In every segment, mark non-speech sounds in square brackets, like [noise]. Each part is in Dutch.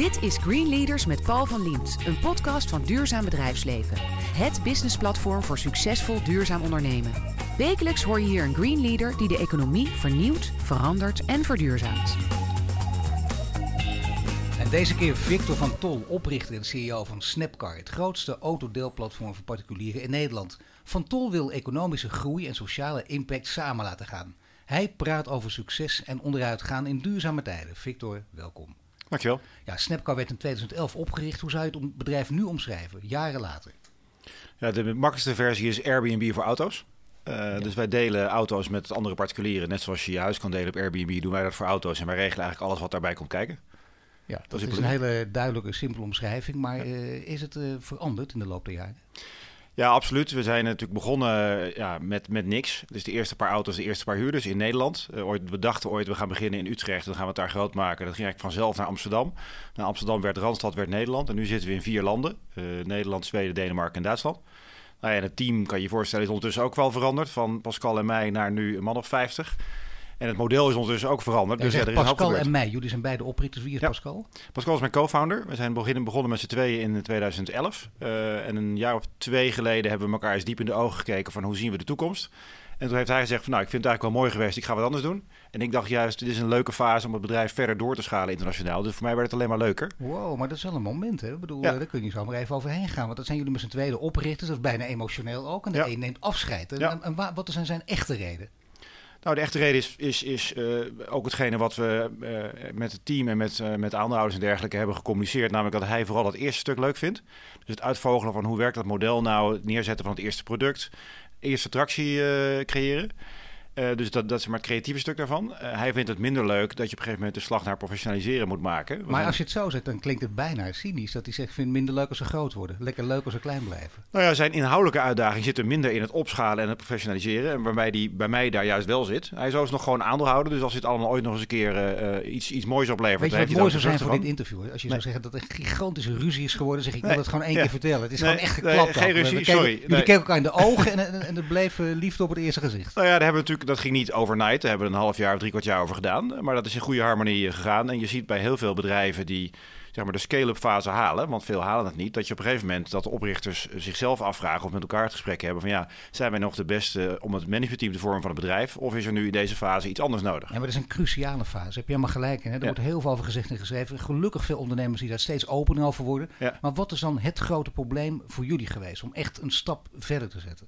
Dit is Green Leaders met Paul van Liemt, een podcast van Duurzaam Bedrijfsleven. Het businessplatform voor succesvol duurzaam ondernemen. Wekelijks hoor je hier een Green Leader die de economie vernieuwt, verandert en verduurzaamt. En deze keer Victor van Tol, oprichter en CEO van Snapcar, het grootste autodeelplatform voor particulieren in Nederland. Van Tol wil economische groei en sociale impact samen laten gaan. Hij praat over succes en onderuitgaan in duurzame tijden. Victor, welkom. Dankjewel. Ja, Snapcar werd in 2011 opgericht. Hoe zou je het bedrijf nu omschrijven, jaren later? Ja, de makkelijkste versie is Airbnb voor auto's. Uh, Dus wij delen auto's met andere particulieren. Net zoals je je huis kan delen op Airbnb, doen wij dat voor auto's. En wij regelen eigenlijk alles wat daarbij komt kijken. Ja, dat, is een hele duidelijke, simpele omschrijving. Maar ja. uh, is het uh, veranderd in de loop der jaren? Ja, absoluut. We zijn natuurlijk begonnen ja, met, met niks. Dus de eerste paar auto's, de eerste paar huurders in Nederland. Uh, ooit, we dachten ooit, we gaan beginnen in Utrecht. Dan gaan we het daar groot maken. Dat ging eigenlijk vanzelf naar Amsterdam. Na Amsterdam werd Randstad, werd Nederland. En nu zitten we in vier landen. Uh, Nederland, Zweden, Denemarken en Duitsland. Nou ja, en het team, kan je je voorstellen, is ondertussen ook wel veranderd. Van Pascal en mij naar nu een man of 50. En het model is ondertussen ook veranderd. Dus ja, er is Pascal en mij, jullie zijn beide oprichters. Wie is ja. Pascal? Pascal is mijn co-founder. We zijn beginnen, begonnen met z'n tweeën in 2011. Uh, en een jaar of twee geleden hebben we elkaar eens diep in de ogen gekeken van hoe zien we de toekomst. En toen heeft hij gezegd van nou, ik vind het eigenlijk wel mooi geweest, ik ga wat anders doen. En ik dacht juist, dit is een leuke fase om het bedrijf verder door te schalen internationaal. Dus voor mij werd het alleen maar leuker. Wow, maar dat is wel een moment hè. Ik bedoel, ja. daar kun je niet zomaar even overheen gaan. Want dat zijn jullie met z'n tweeën oprichters, dat is bijna emotioneel ook. En de ja. een neemt afscheid. En, ja. en, en wat zijn zijn echte reden? Nou, de echte reden is, is, is uh, ook hetgene wat we uh, met het team en met, uh, met aandeelhouders en dergelijke hebben gecommuniceerd. Namelijk dat hij vooral dat eerste stuk leuk vindt. Dus het uitvogelen van hoe werkt dat model nou, het neerzetten van het eerste product, eerste tractie creëren. Uh, dus dat, dat is maar het creatieve stuk daarvan. Uh, hij vindt het minder leuk dat je op een gegeven moment de slag naar professionaliseren moet maken. Maar als je het zo zet, dan klinkt het bijna cynisch. Dat hij zegt, vind het minder leuk als ze groot worden. Lekker leuk als ze klein blijven. Nou ja, zijn inhoudelijke uitdaging zit er minder in het opschalen en het professionaliseren. En waarbij die bij mij daar juist wel zit. Hij is overigens nog gewoon aandeelhouder. Dus als dit allemaal ooit nog eens een keer uh, iets, iets moois oplevert... Weet je wat mooi zou zijn voor dit interview? Als je nee. zou zeggen dat het een gigantische ruzie is geworden... zeg ik, nee. wil het gewoon één ja. keer vertellen. Het is nee, gewoon echt geklapt. geen ruzie, sorry. Jullie keken elkaar in de ogen en, en, en er bleef liefde op het eerste gezicht. Nou ja, daar hebben we natuurlijk, dat ging niet over Daar hebben we een half jaar of drie kwart jaar over gedaan. Maar dat is in goede harmonie gegaan. En je ziet bij heel veel bedrijven die zeg maar, de scale-up fase halen, want veel halen het niet, dat je op een gegeven moment dat de oprichters zichzelf afvragen of met elkaar het gesprek hebben van ja, zijn wij nog de beste om het managementteam te vormen van het bedrijf of is er nu in deze fase iets anders nodig? Ja, maar dat is een cruciale fase. Heb je helemaal gelijk in. Hè? Er ja. wordt heel veel over gezegd en geschreven. Gelukkig veel ondernemers die daar steeds opener over worden. Ja. Maar wat is dan het grote probleem voor jullie geweest om echt een stap verder te zetten?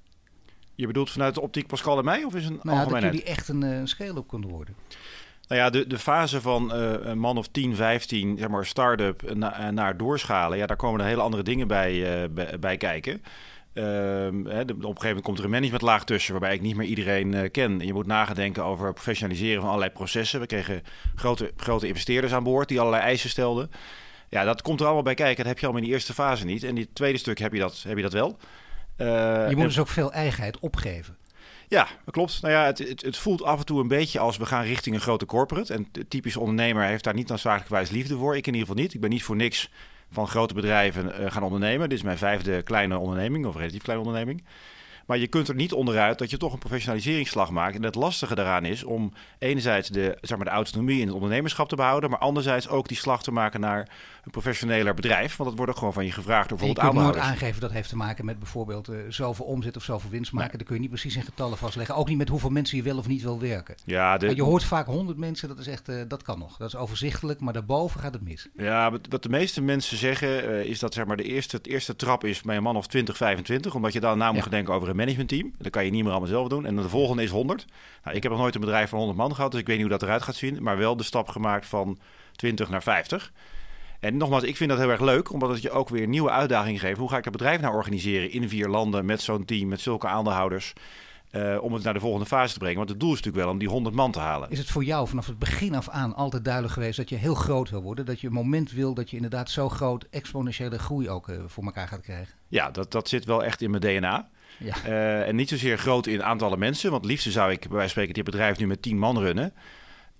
Je bedoelt vanuit de optiek Pascal en mij? Of is een nou, algemeen? Dat jullie echt een, een scale-up kunnen worden. Nou ja, de, de fase van uh, een man of 10, 15, zeg maar, start-up na, naar doorschalen, ja, daar komen er hele andere dingen bij, uh, bij, bij, kijken. Uh, hè, de, op een gegeven moment komt er een managementlaag tussen waarbij ik niet meer iedereen ken. En je moet nagedenken over professionaliseren van allerlei processen. We kregen grote, grote investeerders aan boord die allerlei eisen stelden. Ja, dat komt er allemaal bij kijken. Dat heb je allemaal in die eerste fase niet. En in het tweede stuk heb je dat, heb je dat wel. Uh, je moet en... dus ook veel eigenheid opgeven. Ja, dat klopt. Nou ja, het, het, het, voelt af en toe een beetje als we gaan richting een grote corporate. En de typische ondernemer heeft daar niet noodzakelijkwijs liefde voor. Ik in ieder geval niet. Ik ben niet voor niks van grote bedrijven uh, gaan ondernemen. Dit is mijn vijfde kleine onderneming, of relatief kleine onderneming. Maar je kunt er niet onderuit dat je toch een professionaliseringsslag maakt. En het lastige daaraan is om enerzijds de, zeg maar, de autonomie in het ondernemerschap te behouden, maar anderzijds ook die slag te maken naar een professioneler bedrijf. Want dat wordt ook gewoon van je gevraagd door bijvoorbeeld aandeelhouders. Je kunt nooit aangeven dat heeft te maken met bijvoorbeeld uh, zoveel omzet of zoveel winst maken. Dan kun je niet precies in getallen vastleggen. Ook niet met hoeveel mensen je wel of niet wil werken. Ja, de... Je hoort vaak 100 mensen, dat is echt, uh, dat kan nog. Dat is overzichtelijk, maar daarboven gaat het mis. Ja, wat de meeste mensen zeggen uh, is dat zeg maar, de eerste, het eerste trap is bij een man of 20, 25. Omdat je dan na moet ja. denken over een managementteam. Dat kan je niet meer allemaal zelf doen. En de volgende is 100. Nou, ik heb nog nooit een bedrijf van 100 man gehad, dus ik weet niet hoe dat eruit gaat zien. Maar wel de stap gemaakt van 20 naar 50. En nogmaals, ik vind dat heel erg leuk, omdat het je ook weer nieuwe uitdagingen geeft. Hoe ga ik dat bedrijf nou organiseren in vier landen met zo'n team, met zulke aandeelhouders? Uh, om het naar de volgende fase te brengen. Want het doel is natuurlijk wel om die 100 man te halen. Is het voor jou vanaf het begin af aan altijd duidelijk geweest dat je heel groot wil worden? Dat je een moment wil dat je inderdaad zo groot exponentiële groei ook uh, voor elkaar gaat krijgen? Ja, dat, dat zit wel echt in mijn DNA. Ja. Uh, en niet zozeer groot in aantallen mensen. Want liefst zou ik bij wijze van spreken dit bedrijf nu met 10 man runnen.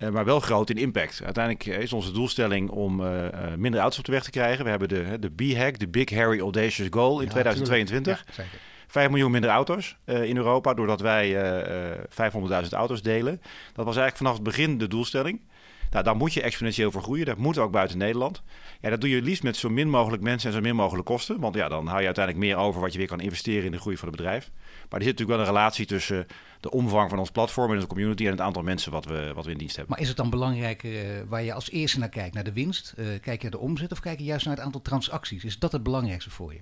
Uh, maar wel groot in impact. Uiteindelijk is onze doelstelling om uh, minder auto's op de weg te krijgen. We hebben de, de B-hack, de Big Harry Audacious Goal in ja, 2022. Ja, 5 miljoen minder auto's uh, in Europa, doordat wij uh, 500.000 auto's delen. Dat was eigenlijk vanaf het begin de doelstelling. Nou, dan moet je exponentieel vergroeien. Dat moet ook buiten Nederland. Ja, dat doe je liefst met zo min mogelijk mensen en zo min mogelijk kosten. Want ja, dan hou je uiteindelijk meer over wat je weer kan investeren in de groei van het bedrijf. Maar er zit natuurlijk wel een relatie tussen de omvang van ons platform en de community en het aantal mensen wat we, wat we in dienst hebben. Maar is het dan belangrijk uh, waar je als eerste naar kijkt, naar de winst? Uh, kijk je naar de omzet of kijk je juist naar het aantal transacties? Is dat het belangrijkste voor je?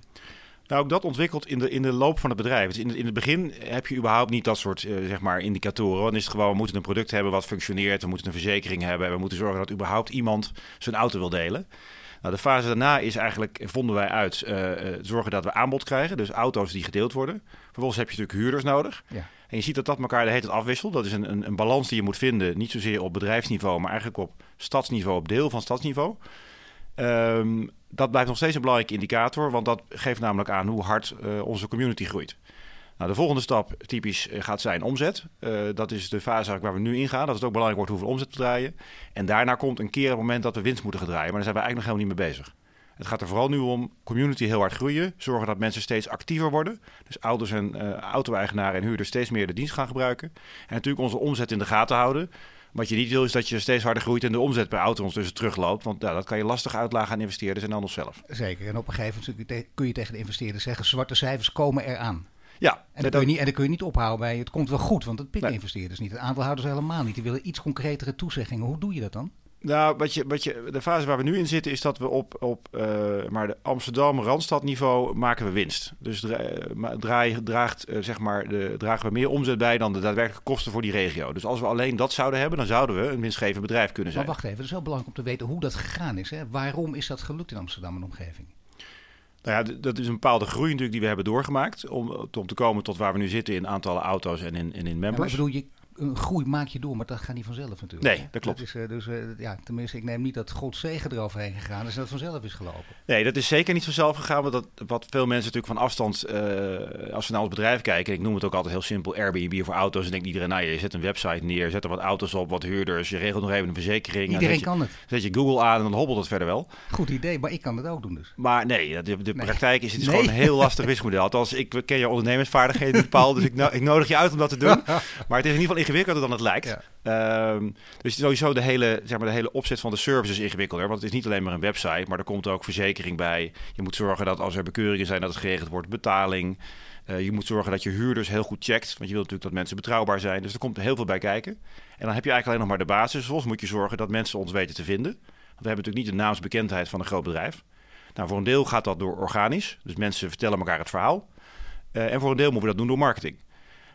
Nou, ook dat ontwikkelt in de, in de loop van het bedrijf. Dus in, in het begin heb je überhaupt niet dat soort uh, zeg maar indicatoren. Dan is het gewoon, we moeten een product hebben wat functioneert. We moeten een verzekering hebben. En we moeten zorgen dat überhaupt iemand zijn auto wil delen. Nou, de fase daarna is eigenlijk, vonden wij uit, uh, zorgen dat we aanbod krijgen. Dus auto's die gedeeld worden. Vervolgens heb je natuurlijk huurders nodig. Ja. En je ziet dat dat elkaar de hele tijd afwisselt. Dat is een, een, een balans die je moet vinden. Niet zozeer op bedrijfsniveau, maar eigenlijk op stadsniveau, op deel van stadsniveau. Um, dat blijft nog steeds een belangrijke indicator, want dat geeft namelijk aan hoe hard uh, onze community groeit. Nou, de volgende stap typisch gaat zijn omzet. Uh, dat is de fase waar we nu in gaan. Dat het ook belangrijk wordt hoeveel omzet we draaien. En daarna komt een keer het moment dat we winst moeten gaan draaien. Maar daar zijn we eigenlijk nog helemaal niet mee bezig. Het gaat er vooral nu om community heel hard groeien. Zorgen dat mensen steeds actiever worden. Dus ouders en uh, auto-eigenaren en huurders steeds meer de dienst gaan gebruiken. En natuurlijk onze omzet in de gaten houden. Wat je niet wil is dat je steeds harder groeit en de omzet per auto ondertussen terugloopt. Want ja, dat kan je lastig uitlagen aan investeerders en aan onszelf. Zeker. En op een gegeven moment kun je tegen de investeerders zeggen: zwarte cijfers komen eraan. Ja, en, dat kun je niet, en dan kun je niet ophouden bij het komt wel goed, want dat pikken nee. investeerders niet. Het aandeelhouders helemaal niet. Die willen iets concretere toezeggingen. Hoe doe je dat dan? Nou, wat je, wat je, de fase waar we nu in zitten is dat we op, op uh, maar de Amsterdam Randstad niveau maken we winst. Dus draai, draagt, uh, zeg maar de, dragen we meer omzet bij dan de daadwerkelijke kosten voor die regio. Dus als we alleen dat zouden hebben, dan zouden we een winstgevend bedrijf kunnen zijn. Maar wacht even, het is wel belangrijk om te weten hoe dat gegaan is. Hè? Waarom is dat gelukt in Amsterdam en omgeving? Nou ja, dat is een bepaalde groei natuurlijk die we hebben doorgemaakt. Om, om te komen tot waar we nu zitten in aantallen auto's en in, en in members. Ja, bedoel, je een groei maak je door, maar dat gaat niet vanzelf natuurlijk. Nee, dat klopt. Dat is, uh, dus uh, ja, tenminste, ik neem niet dat God zegen eroverheen gegaan is en dat vanzelf is gelopen. Nee, dat is zeker niet vanzelf gegaan. Want dat, wat veel mensen natuurlijk van afstand, uh, als ze naar ons bedrijf kijken, ik noem het ook altijd heel simpel Airbnb voor auto's. En denkt iedereen, nou je zet een website neer, zet er wat auto's op, wat huurders, je regelt nog even een verzekering. Iedereen kan het. Zet je Google aan en dan hobbelt het verder wel. Goed idee, maar ik kan het ook doen dus. Maar nee, de, de nee. praktijk is, het is nee. gewoon een heel lastig [laughs] wisselmodel. Althans, ik ken je ondernemersvaardigheden bepaald, dus ik, no ik nodig je uit om dat te doen. [laughs] maar het is in ieder geval ingewikkelder dan het lijkt. Ja. Um, dus sowieso de hele, zeg maar, de hele opzet van de service is ingewikkelder. Want het is niet alleen maar een website, maar er komt ook verzekering bij. Je moet zorgen dat als er bekeuringen zijn, dat het geregeld wordt. Betaling. Uh, je moet zorgen dat je huurders heel goed checkt. Want je wilt natuurlijk dat mensen betrouwbaar zijn. Dus er komt heel veel bij kijken. En dan heb je eigenlijk alleen nog maar de basis. Vervolgens moet je zorgen dat mensen ons weten te vinden. Want we hebben natuurlijk niet de naamsbekendheid van een groot bedrijf. Nou, voor een deel gaat dat door organisch. Dus mensen vertellen elkaar het verhaal. Uh, en voor een deel moeten we dat doen door marketing.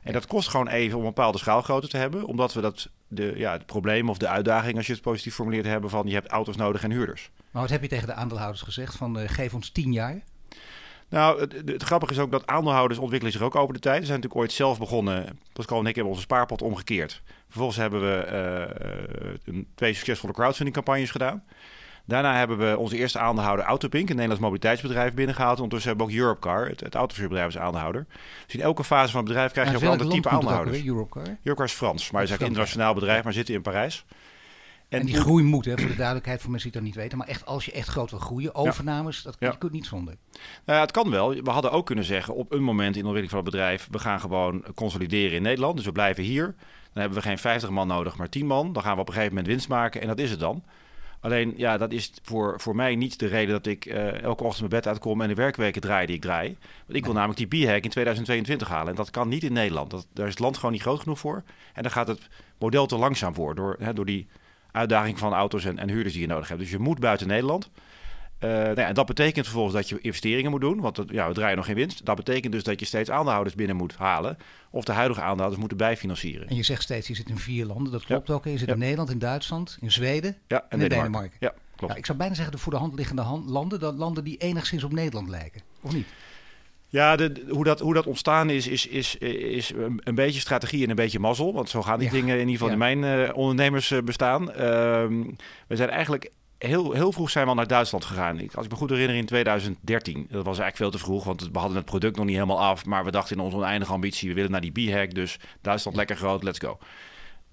En dat kost gewoon even om een bepaalde schaalgrootte te hebben. Omdat we dat de, ja, het probleem of de uitdaging, als je het positief formuleert, hebben van je hebt auto's nodig en huurders. Maar wat heb je tegen de aandeelhouders gezegd van uh, geef ons tien jaar? Nou, het, het, grappige is ook dat aandeelhouders ontwikkelen zich ook over de tijd. We zijn natuurlijk ooit zelf begonnen. Pascal en ik hebben onze spaarpot omgekeerd. Vervolgens hebben we uh, twee succesvolle crowdfunding campagnes gedaan. Daarna hebben we onze eerste aandeelhouder Autopink, een Nederlands mobiliteitsbedrijf, binnengehaald. Ondertussen hebben we ook Europcar, het, het autoverhuurbedrijf, als aandeelhouder. Dus in elke fase van het bedrijf krijg je ook een ander type aandeelhouders. Europcar? Europcar is Frans, maar het is een internationaal bedrijf, maar zitten in Parijs. En, en die groei moet, hè, voor de duidelijkheid voor mensen die dat niet weten. Maar echt, als je echt groot wil groeien, overnames, dat ja. je kunt niet zonder. Nou ja, het kan wel. We hadden ook kunnen zeggen op een moment in de ontwikkeling van het bedrijf... we gaan gewoon consolideren in Nederland. Dus we blijven hier. Dan hebben we geen 50 man nodig, maar 10 man. Dan gaan we op een gegeven moment winst maken en dat is het dan. Alleen, ja, dat is voor, voor mij niet de reden dat ik uh, elke ochtend mijn bed uitkom en de werkweken draai die ik draai. Want ik wil namelijk die B-hack in 2022 halen. En dat kan niet in Nederland. Dat, daar is het land gewoon niet groot genoeg voor. En dan gaat het model te langzaam voor. Door, hè, door die uitdaging van auto's en, en huurders die je nodig hebt. Dus je moet buiten Nederland. Uh, nou ja, dat betekent vervolgens dat je investeringen moet doen, want dat, ja, we draaien nog geen winst. Dat betekent dus dat je steeds aandeelhouders binnen moet halen, of de huidige aandeelhouders moeten bijfinancieren. En je zegt steeds, je zit in vier landen, dat klopt ja. ook. Je zit ja. in Nederland, in Duitsland, in Zweden ja, en, en in Denemarken. Denemarken. Ja, klopt. Ja, ik zou bijna zeggen de voor de hand liggende hand, landen, dat landen die enigszins op Nederland lijken, of niet? Ja, de, hoe, dat, hoe dat ontstaan is, is, is, is een, beetje strategie en een beetje mazzel. Want zo gaan die dingen in ieder geval in mijn uh, ondernemersbestaan. Uh, we zijn eigenlijk heel, heel vroeg zijn we al naar Duitsland gegaan. Ik, als ik me goed herinner in 2013. Dat was eigenlijk veel te vroeg, want we hadden het product nog niet helemaal af. Maar we dachten in onze oneindige ambitie, we willen naar die B-hack. Dus Duitsland lekker groot, let's go.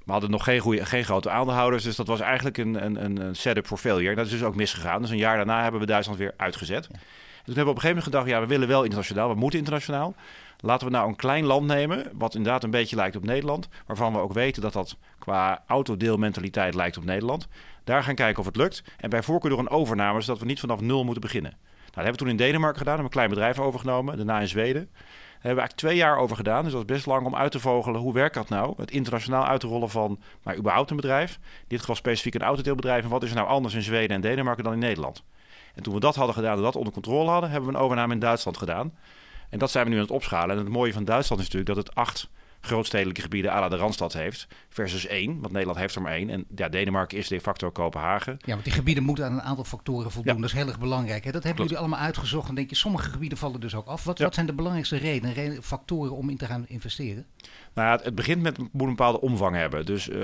We hadden nog geen, goede, geen grote aandeelhouders, dus dat was eigenlijk een, een, een setup voor failure. En dat is dus ook misgegaan. Dus een jaar daarna hebben we Duitsland weer uitgezet. Ja. En toen hebben we op een gegeven moment gedacht, ja, we willen wel internationaal, we moeten internationaal. Laten we nou een klein land nemen, wat inderdaad een beetje lijkt op Nederland, waarvan we ook weten dat dat qua autodeelmentaliteit lijkt op Nederland. Daar gaan kijken of het lukt. En bij voorkeur door een overname, zodat we niet vanaf nul moeten beginnen. Nou, dat hebben we toen in Denemarken gedaan, hebben een klein bedrijf overgenomen, daarna in Zweden. Daar hebben we eigenlijk twee jaar over gedaan. Dus dat is best lang om uit te vogelen hoe werkt dat nou? Het internationaal uit te rollen van maar überhaupt een bedrijf. In dit geval specifiek een autodeelbedrijf. En wat is er nou anders in Zweden en Denemarken dan in Nederland? En toen we dat hadden gedaan en dat onder controle hadden, hebben we een overname in Duitsland gedaan. En dat zijn we nu aan het opschalen. En het mooie van Duitsland is natuurlijk dat het acht grootstedelijke gebieden à la de Randstad heeft. Versus één, want Nederland heeft er maar één. En ja, Denemarken is de facto Kopenhagen. Ja, want die gebieden moeten aan een aantal factoren voldoen. Dat is heel erg belangrijk. Hè? Dat hebben jullie allemaal uitgezocht. En denk je, sommige gebieden vallen dus ook af. Wat, wat zijn de belangrijkste redenen, factoren om in te gaan investeren? Nou ja, het begint met moet een bepaalde omvang hebben. Dus uh,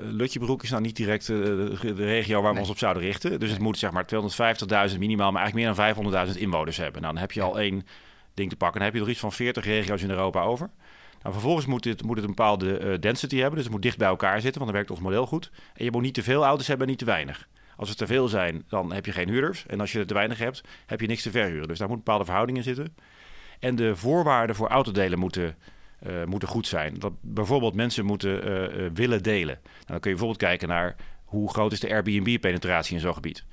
Lutjebroek is nou niet direct uh, de regio waar we ons op zouden richten. Dus het moet zeg maar 250.000 minimaal, maar eigenlijk meer dan 500.000 inwoners hebben. Nou, dan heb je al één ding te pakken. Dan heb je er iets van 40 regio's in Europa over. Nou, vervolgens moet, dit, moet het een bepaalde uh, density hebben. Dus het moet dicht bij elkaar zitten, want dan werkt ons model goed. En je moet niet te veel auto's hebben en niet te weinig. Als er te veel zijn, dan heb je geen huurders. En als je er te weinig hebt, heb je niks te verhuren. Dus daar moet een bepaalde verhouding in zitten. En de voorwaarden voor autodelen moeten, uh, moeten goed zijn. Dat bijvoorbeeld mensen moeten uh, willen delen. Nou, dan kun je bijvoorbeeld kijken naar hoe groot is de Airbnb-penetratie in zo'n gebied.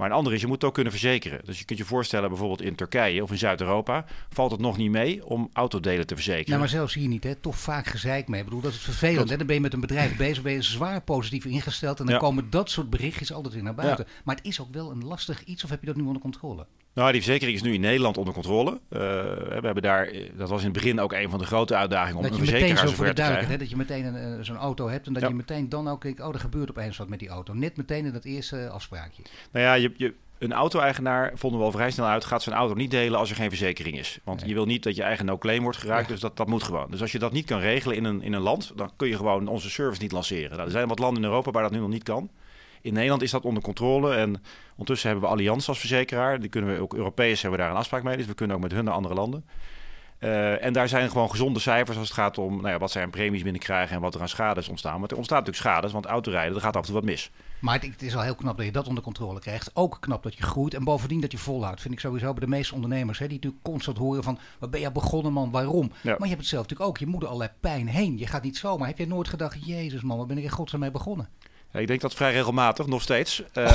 Maar een ander is, je moet het ook kunnen verzekeren. Dus je kunt je voorstellen, bijvoorbeeld in Turkije of in Zuid-Europa, valt het nog niet mee om autodelen te verzekeren. Nou, maar zelfs hier niet, hè? Toch vaak gezeik mee. Ik bedoel, dat is vervelend. Hè? Dan ben je met een bedrijf bezig, ben je zwaar positief ingesteld en dan komen dat soort berichtjes altijd weer naar buiten. Maar het is ook wel een lastig iets, of heb je dat nu onder controle? Nou, die verzekering is nu in Nederland onder controle. Uh, we hebben daar, dat was in het begin ook een van de grote uitdagingen om dat een verzekeraar zo te krijgen. Hè? Dat je meteen een, zo'n auto hebt en dat je meteen dan ook denkt, oh, er gebeurt opeens wat met die auto. Net meteen in dat eerste afspraakje. Nou ja, je, je een auto-eigenaar vonden we al vrij snel uit, gaat zijn auto niet delen als er geen verzekering is. Want je wil niet dat je eigen no-claim wordt geraakt, dus dat, dat moet gewoon. Dus als je dat niet kan regelen in een, in een land, dan kun je gewoon onze service niet lanceren. Nou, er zijn wat landen in Europa waar dat nu nog niet kan. In Nederland is dat onder controle en ondertussen hebben we Allianz als verzekeraar. Die kunnen we ook Europees hebben we daar een afspraak mee, dus we kunnen ook met hun naar andere landen. Uh, en daar zijn gewoon gezonde cijfers als het gaat om nou ja, wat zij aan premies binnenkrijgen en wat er aan schades ontstaan. Want er ontstaat natuurlijk schades, want autorijden, er gaat af en toe wat mis. Maar het, is al heel knap dat je dat onder controle krijgt. Ook knap dat je groeit en bovendien dat je volhoudt. Vind ik sowieso bij de meeste ondernemers. Hè, die natuurlijk constant horen van, waar ben je begonnen man, waarom? Maar je hebt het zelf natuurlijk ook. Je moet er allerlei pijn heen. Je gaat niet zomaar. Heb jij nooit gedacht, jezus man, waar ben ik in godsnaam mee begonnen? Ik denk dat vrij regelmatig, nog steeds. [laughs] Uh,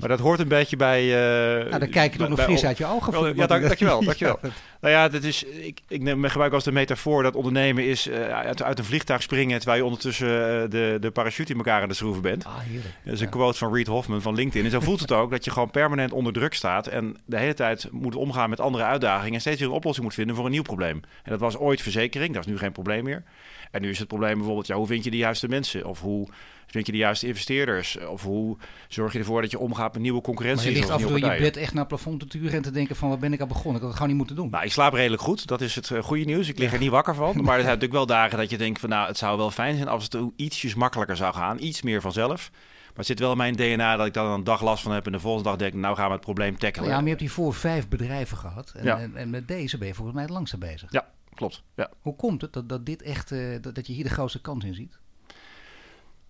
maar dat hoort een beetje bij... Uh, nou, dan kijk je toch nog fris uit je ogen. Voor, ja, dank, dankjewel. [laughs] dankjewel. ja. Nou ja, dat is, ik, ik neem, gebruik als de metafoor dat ondernemen is uh, uit, uit, een vliegtuig springen... terwijl je ondertussen de, de parachute in elkaar aan de schroeven bent. Ah, heerlijk. Dat is een quote van Reed Hoffman van LinkedIn. En zo voelt het ook dat je gewoon permanent onder druk staat... en de hele tijd moet omgaan met andere uitdagingen... en steeds weer een oplossing moet vinden voor een nieuw probleem. En dat was ooit verzekering, dat is nu geen probleem meer. En nu is het probleem bijvoorbeeld, ja, hoe vind je de juiste mensen? Of hoe vind je de juiste investeerders? Of hoe zorg je ervoor dat je omgaat met nieuwe concurrentie? Maar je ligt af en toe je bed echt naar plafond te turen en te denken van, wat ben ik al begonnen? Ik had het gewoon niet moeten doen. Nou, ik slaap redelijk goed. Dat is het uh, goede nieuws. Ik lig er niet wakker van. [laughs] Maar er zijn natuurlijk wel dagen dat je denkt van, nou, het zou wel fijn zijn als het ietsjes makkelijker zou gaan. Iets meer vanzelf. Maar het zit wel in mijn DNA dat ik dan een dag last van heb en de volgende dag denk, nou gaan we het probleem tackelen. Ja, maar je hebt hiervoor vijf bedrijven gehad. En, ja. en, en met deze ben je volgens mij het langste bezig. Ja, klopt. Ja. Hoe komt het dat, dat dit echt, uh, dat, dat je hier de grootste kans in ziet?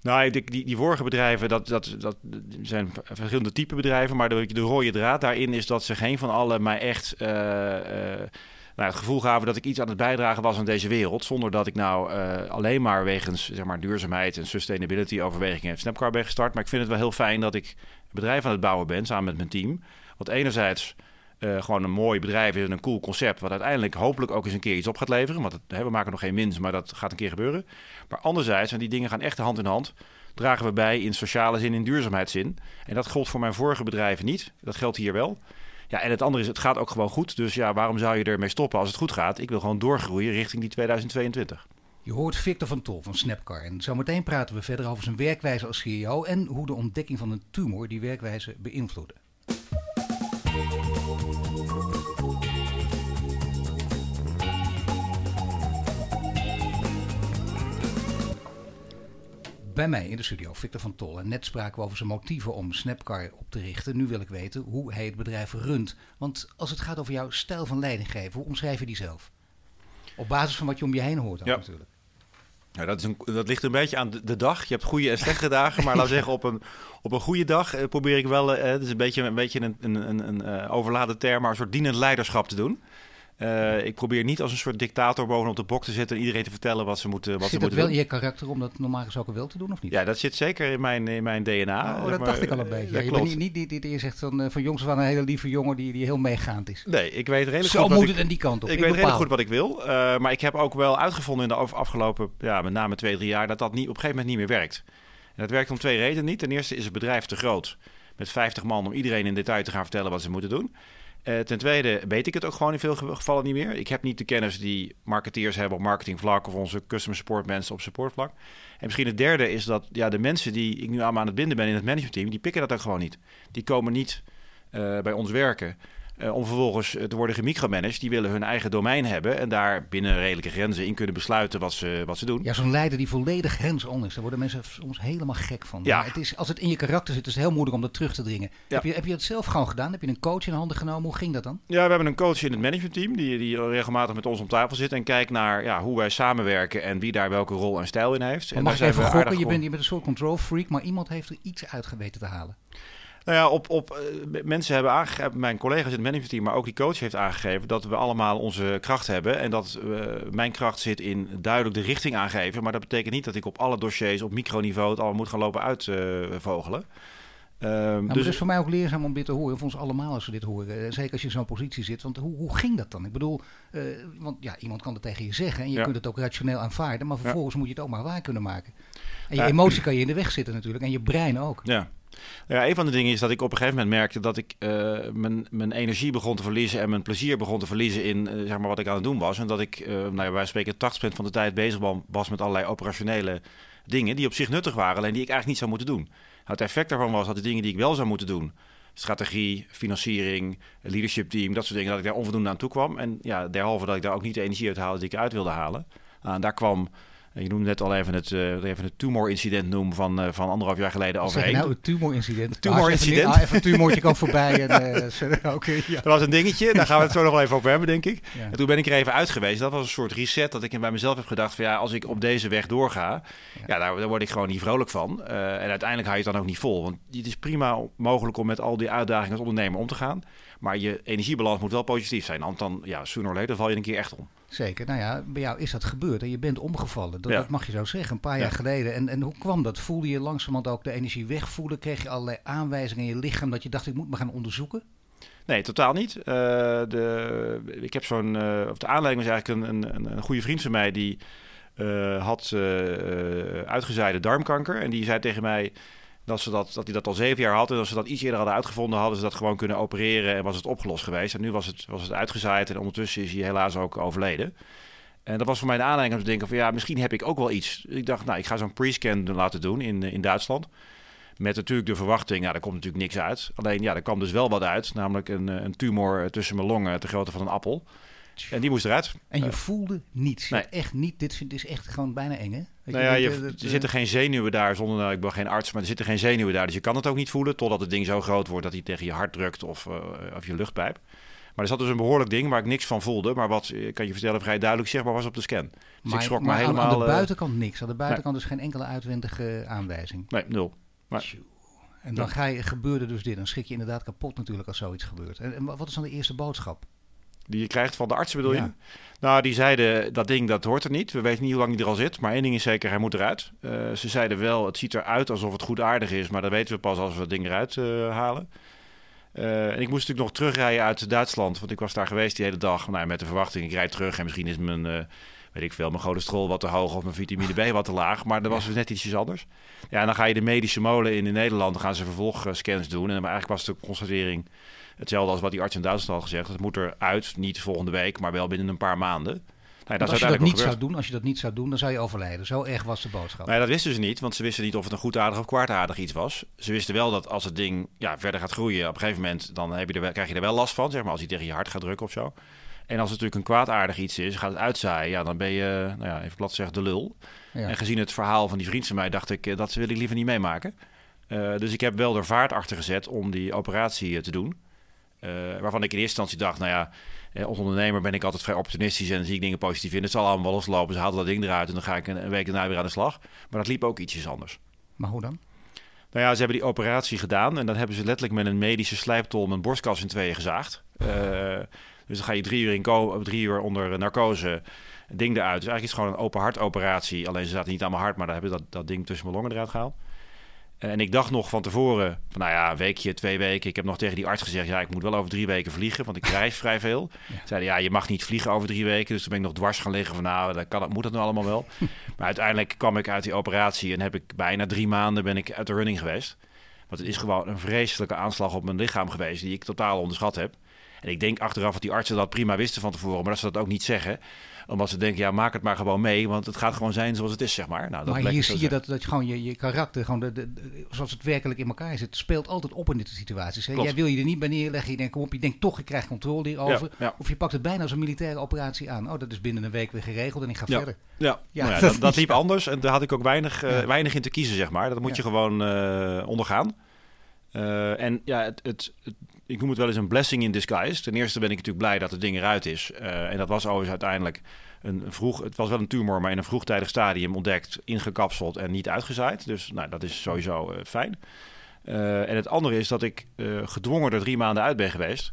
Nou, die, die, die vorige bedrijven, dat, dat, zijn verschillende type bedrijven. Maar de, de rode draad daarin is dat ze geen van alle mij echt uh, uh, nou, het gevoel gaven dat ik iets aan het bijdragen was aan deze wereld. Zonder dat ik nou uh, alleen maar wegens zeg maar, duurzaamheid en sustainability overwegingen Snapcar ben gestart. Maar ik vind het wel heel fijn dat ik een bedrijf aan het bouwen ben samen met mijn team. Want enerzijds uh, gewoon een mooi bedrijf is en een cool concept. Wat uiteindelijk hopelijk ook eens een keer iets op gaat leveren. Want we maken nog geen winst, maar dat gaat een keer gebeuren. Maar anderzijds, en die dingen gaan echt hand in hand. Dragen we bij in sociale zin, in duurzaamheidszin. En dat gold voor mijn vorige bedrijven niet. Dat geldt hier wel. Ja, en het andere is, het gaat ook gewoon goed. Dus ja, waarom zou je ermee stoppen als het goed gaat? Ik wil gewoon doorgroeien richting die 2022. Je hoort Victor van Tol van Snapcar. En zometeen praten we verder over zijn werkwijze als CEO en hoe de ontdekking van een tumor die werkwijze beïnvloedde. Bij mij in de studio Victor van Tol. En net spraken we over zijn motieven om Snapcar op te richten. Nu wil ik weten hoe hij het bedrijf runt. Want als het gaat over jouw stijl van leidinggeven, hoe omschrijf je die zelf? Op basis van wat je om je heen hoort dan ja. natuurlijk. Nou, dat, is een, dat ligt een beetje aan de, dag. Je hebt goede en slechte dagen. Maar laat [laughs] zeggen, op een, op een goede dag eh, probeer ik wel... Eh, het is een beetje, een, beetje een, een, een, een overladen term, maar een soort dienend leiderschap te doen. Uh, ik probeer niet als een soort dictator bovenop de bok te zitten en iedereen te vertellen wat ze moeten, wat zit ze moeten wel doen. je karakter om dat normaal gesproken wel te doen of niet? Ja, dat zit zeker in mijn, in mijn DNA. Oh, dat maar, dacht ik al een beetje. Ja, je klopt. bent niet, niet die, die, die zegt van, uh, van jongens van een hele lieve jongen die, die heel meegaand is. Nee, ik weet redelijk Zo goed moet wat het ik, en die kant op. Ik, Ik weet bepaal. redelijk goed wat ik wil. Uh, maar ik heb ook wel uitgevonden in de afgelopen, ja, met name twee, drie jaar, dat dat niet, op een gegeven moment niet meer werkt. En dat werkt om twee redenen niet. Ten eerste is het bedrijf te groot. Met 50 man om iedereen in detail te gaan vertellen wat ze moeten doen. Uh, ten tweede weet ik het ook gewoon in veel gevallen niet meer. Ik heb niet de kennis die marketeers hebben op marketingvlak of onze customer support mensen op supportvlak. En misschien het derde is dat ja, de mensen die ik nu aan het binden ben in het managementteam, die pikken dat ook gewoon niet. Die komen niet uh, bij ons werken. Uh, om vervolgens te worden gemicromanaged. Die willen hun eigen domein hebben en daar binnen redelijke grenzen in kunnen besluiten wat ze, wat ze doen. Ja, zo'n leider die volledig hands-on is, daar worden mensen soms helemaal gek van. Ja. Maar het is, als het in je karakter zit, is het heel moeilijk om dat terug te dringen. Ja. Heb, je, heb je het zelf gewoon gedaan? Heb je een coach in handen genomen? Hoe ging dat dan? Ja, we hebben een coach in het managementteam die, die regelmatig met ons om tafel zit en kijkt naar ja, hoe wij samenwerken en wie daar welke rol en stijl in heeft. Maar en mag zijn even gokken? Je bent, je bent een soort control freak, maar iemand heeft er iets uit geweten te halen. Nou ja, op, op, eh, mensen hebben aangegeven, mijn collega's in het managementteam, maar ook die coach heeft aangegeven dat we allemaal onze kracht hebben. En dat eh, mijn kracht zit in duidelijk de richting aangeven. Maar dat betekent niet dat ik op alle dossiers op microniveau het allemaal moet gaan lopen uitvogelen. Nou, maar dus het is voor mij ook leerzaam om dit te horen. Voor ons allemaal als we dit horen. Zeker als je in zo'n positie zit. Want hoe, hoe ging dat dan? Ik bedoel, want ja, iemand kan het tegen je zeggen. En je Ja. kunt het ook rationeel aanvaarden. Maar vervolgens moet je het ook maar waar kunnen maken. En je emotie kan je in de weg zitten natuurlijk. En je brein ook. Ja. Ja, een van de dingen is dat ik op een gegeven moment merkte dat ik eh, mijn, mijn energie begon te verliezen en mijn plezier begon te verliezen in eh, zeg maar wat ik aan het doen was. En dat ik, eh nou ja, wij spreken 80% van de tijd bezig wa- was met allerlei operationele dingen die op zich nuttig waren, alleen die ik eigenlijk niet zou moeten doen. Nou, het effect daarvan was dat de dingen die ik wel zou moeten doen, strategie, financiering, leadership team, dat soort dingen, dat ik daar onvoldoende aan toe kwam. En ja, derhalve dat ik daar ook niet de energie uit haalde die ik eruit wilde halen. Nou, en daar kwam, je noemde net al even het, eh, even het tumor-incident noem van, eh, van anderhalf jaar geleden overheen. nou, het tumorincident. tumorincident. Ah, even, een tumortje kan voorbij. En, [laughs] Oké, ja. Dat was een dingetje, daar gaan we het zo nog wel even over hebben, denk ik. Ja. En toen ben ik er even uit geweest. Dat was een soort reset dat ik bij mezelf heb gedacht van ja, als ik op deze weg doorga, ja, daar, daar word ik gewoon niet vrolijk van. En uiteindelijk hou je het dan ook niet vol. Want het is prima mogelijk om met al die uitdagingen als ondernemer om te gaan. Maar je energiebalans moet wel positief zijn. Want dan, ja, sooner or later val je een keer echt om. Zeker. Nou ja, bij jou is dat gebeurd. En je bent omgevallen. Dat, Ja. dat mag je zo zeggen. Een paar Ja. jaar geleden. En, en hoe kwam dat? Voelde je langzamerhand ook de energie wegvoelen? Kreeg je allerlei aanwijzingen in je lichaam dat je dacht, ik moet me gaan onderzoeken? Nee, totaal niet. Eh, de, ik heb zo'n. of de aanleiding was eigenlijk een, een, een goede vriend van mij die eh, had uitgezaaide darmkanker. En die zei tegen mij dat, ze dat, dat hij dat al zeven jaar had. En als ze dat iets eerder hadden uitgevonden, hadden ze dat gewoon kunnen opereren en was het opgelost geweest. En nu was het, was het uitgezaaid en ondertussen is hij helaas ook overleden. En dat was voor mij de aanleiding om te denken van ja, misschien heb ik ook wel iets. Ik dacht, nou, ik ga zo'n pre-scan laten doen in, in Duitsland. Met natuurlijk de verwachting, ja, er komt natuurlijk niks uit. Alleen, ja, er kwam dus wel wat uit. Namelijk een, eh, een tumor tussen mijn longen, te grootte van een appel. En die moest eruit. En je Eh, voelde niets. Je nee. had echt niet. Dit vind- is echt gewoon bijna eng, hè? Weet nou ja, je, dat- dat, er eh, zitten geen zenuwen daar zonder, nou, ik ben geen arts, maar er zitten geen zenuwen daar. Dus je kan het ook niet voelen totdat het ding zo groot wordt dat hij tegen je hart drukt of, eh, of je luchtpijp. Maar er zat dus een behoorlijk ding waar ik niks van voelde, maar wat, ik kan je vertellen, vrij duidelijk zichtbaar was op de scan. Dus ik schrok me maar aan- helemaal... Aan de eh, buitenkant niks. Aan de buitenkant dus geen enkele uitwendige aanwijzing. nee, nul. Maar-. En dan ga je, gebeurde dus dit. Dan schrik je inderdaad kapot natuurlijk als zoiets gebeurt. En, en wat is dan de eerste boodschap? Die je krijgt van de artsen bedoel Ja. je? Nou, die zeiden dat ding dat hoort er niet. We weten niet hoe lang die er al zit. Maar één ding is zeker, hij moet eruit. Eh, ze zeiden wel, het ziet eruit alsof het goed aardig is. Maar dat weten we pas als we het ding eruit eh, halen. Eh, en ik moest natuurlijk nog terugrijden uit Duitsland. Want ik was daar geweest die hele dag. Nou, met de verwachting, ik rijd terug. En misschien is mijn, weet ik veel, mijn cholesterol wat te hoog. Of mijn vitamine B [laughs] wat te laag. Maar dat was dus net ietsjes anders. Ja, en dan ga je de medische molen in, in Nederland. Dan gaan ze vervolgscans doen. En eigenlijk was de constatering hetzelfde als wat die arts in Duitsland had gezegd. Het moet eruit, niet volgende week, maar wel binnen een paar maanden. Nou, is als je dat niet zou doen, als je dat niet zou doen, dan zou je overlijden. Zo erg was de boodschap. Nee, dat wisten ze niet, want ze wisten niet of het een goedaardig of kwaadaardig iets was. Ze wisten wel dat als het ding ja, verder gaat groeien, op een gegeven moment dan heb je er, wel- krijg je er wel last van, zeg maar, als hij tegen je hart gaat drukken of zo. En als het natuurlijk een kwaadaardig iets is, gaat het uitzaaien, ja, dan ben je, nou ja, even plat gezegd, de lul. Ja. En gezien het verhaal van die vriend van mij, dacht ik, eh, dat wil ik liever niet meemaken. Eh, dus ik heb wel er vaart achter gezet om die operatie eh, te doen. Eh, waarvan ik in eerste instantie dacht, nou ja, eh, als ondernemer ben ik altijd vrij opportunistisch en zie ik dingen positief in. Het zal allemaal wel loslopen, ze halen dat ding eruit en dan ga ik een, week daarna weer aan de slag. Maar dat liep ook ietsjes anders. Maar hoe dan? Nou ja, ze hebben die operatie gedaan en dan hebben ze letterlijk met een medische slijptol mijn borstkas in tweeën gezaagd. Eh, dus dan ga je drie uur, in drie uur onder narcose, ding eruit. Dus eigenlijk is het gewoon een open hartoperatie. Alleen ze zaten niet aan mijn hart, maar daar hebben dat, dat ding tussen mijn longen eruit gehaald. En ik dacht nog van tevoren, van nou ja, een weekje, twee weken. Ik heb nog tegen die arts gezegd, ja, ik moet wel over drie weken vliegen, want ik reis vrij veel. [laughs] Ja. Zeiden, ja, je mag niet vliegen over drie weken. Dus toen ben ik nog dwars gaan liggen van, nou, dat kan, moet dat nou allemaal wel? [laughs] maar uiteindelijk kwam ik uit die operatie en heb ik bijna drie maanden ben ik uit de running geweest. Want het is gewoon een vreselijke aanslag op mijn lichaam geweest, die ik totaal onderschat heb. En ik denk achteraf dat die artsen dat prima wisten van tevoren, maar dat ze dat ook niet zeggen omdat ze denken, ja, maak het maar gewoon mee. Want het gaat gewoon zijn zoals het is, zeg maar. Nou, dat maar hier zie je dat, dat gewoon je, je karakter, gewoon de, de, zoals het werkelijk in elkaar zit, speelt altijd op in dit situaties. Hè? Jij wil je er niet bij neerleggen. Je denkt, kom op, je denkt toch, ik krijg controle hierover. Ja, ja. Of je pakt het bijna als een militaire operatie aan. Oh, dat is binnen een week weer geregeld en ik ga ja. verder. Ja, ja. Nou [laughs] dat, dat, liep anders. En daar had ik ook weinig, uh, weinig in te kiezen, zeg maar. Dat moet je gewoon uh, ondergaan. Uh, en ja, het, het, het, ik noem het wel eens een blessing in disguise. Ten eerste ben ik natuurlijk blij dat het ding eruit is. Uh, en dat was overigens uiteindelijk een vroeg... Het was wel een tumor, maar in een vroegtijdig stadium ontdekt, ingekapseld en niet uitgezaaid. Dus nou, dat is sowieso uh, fijn. en het andere is dat ik gedwongen er drie maanden uit ben geweest.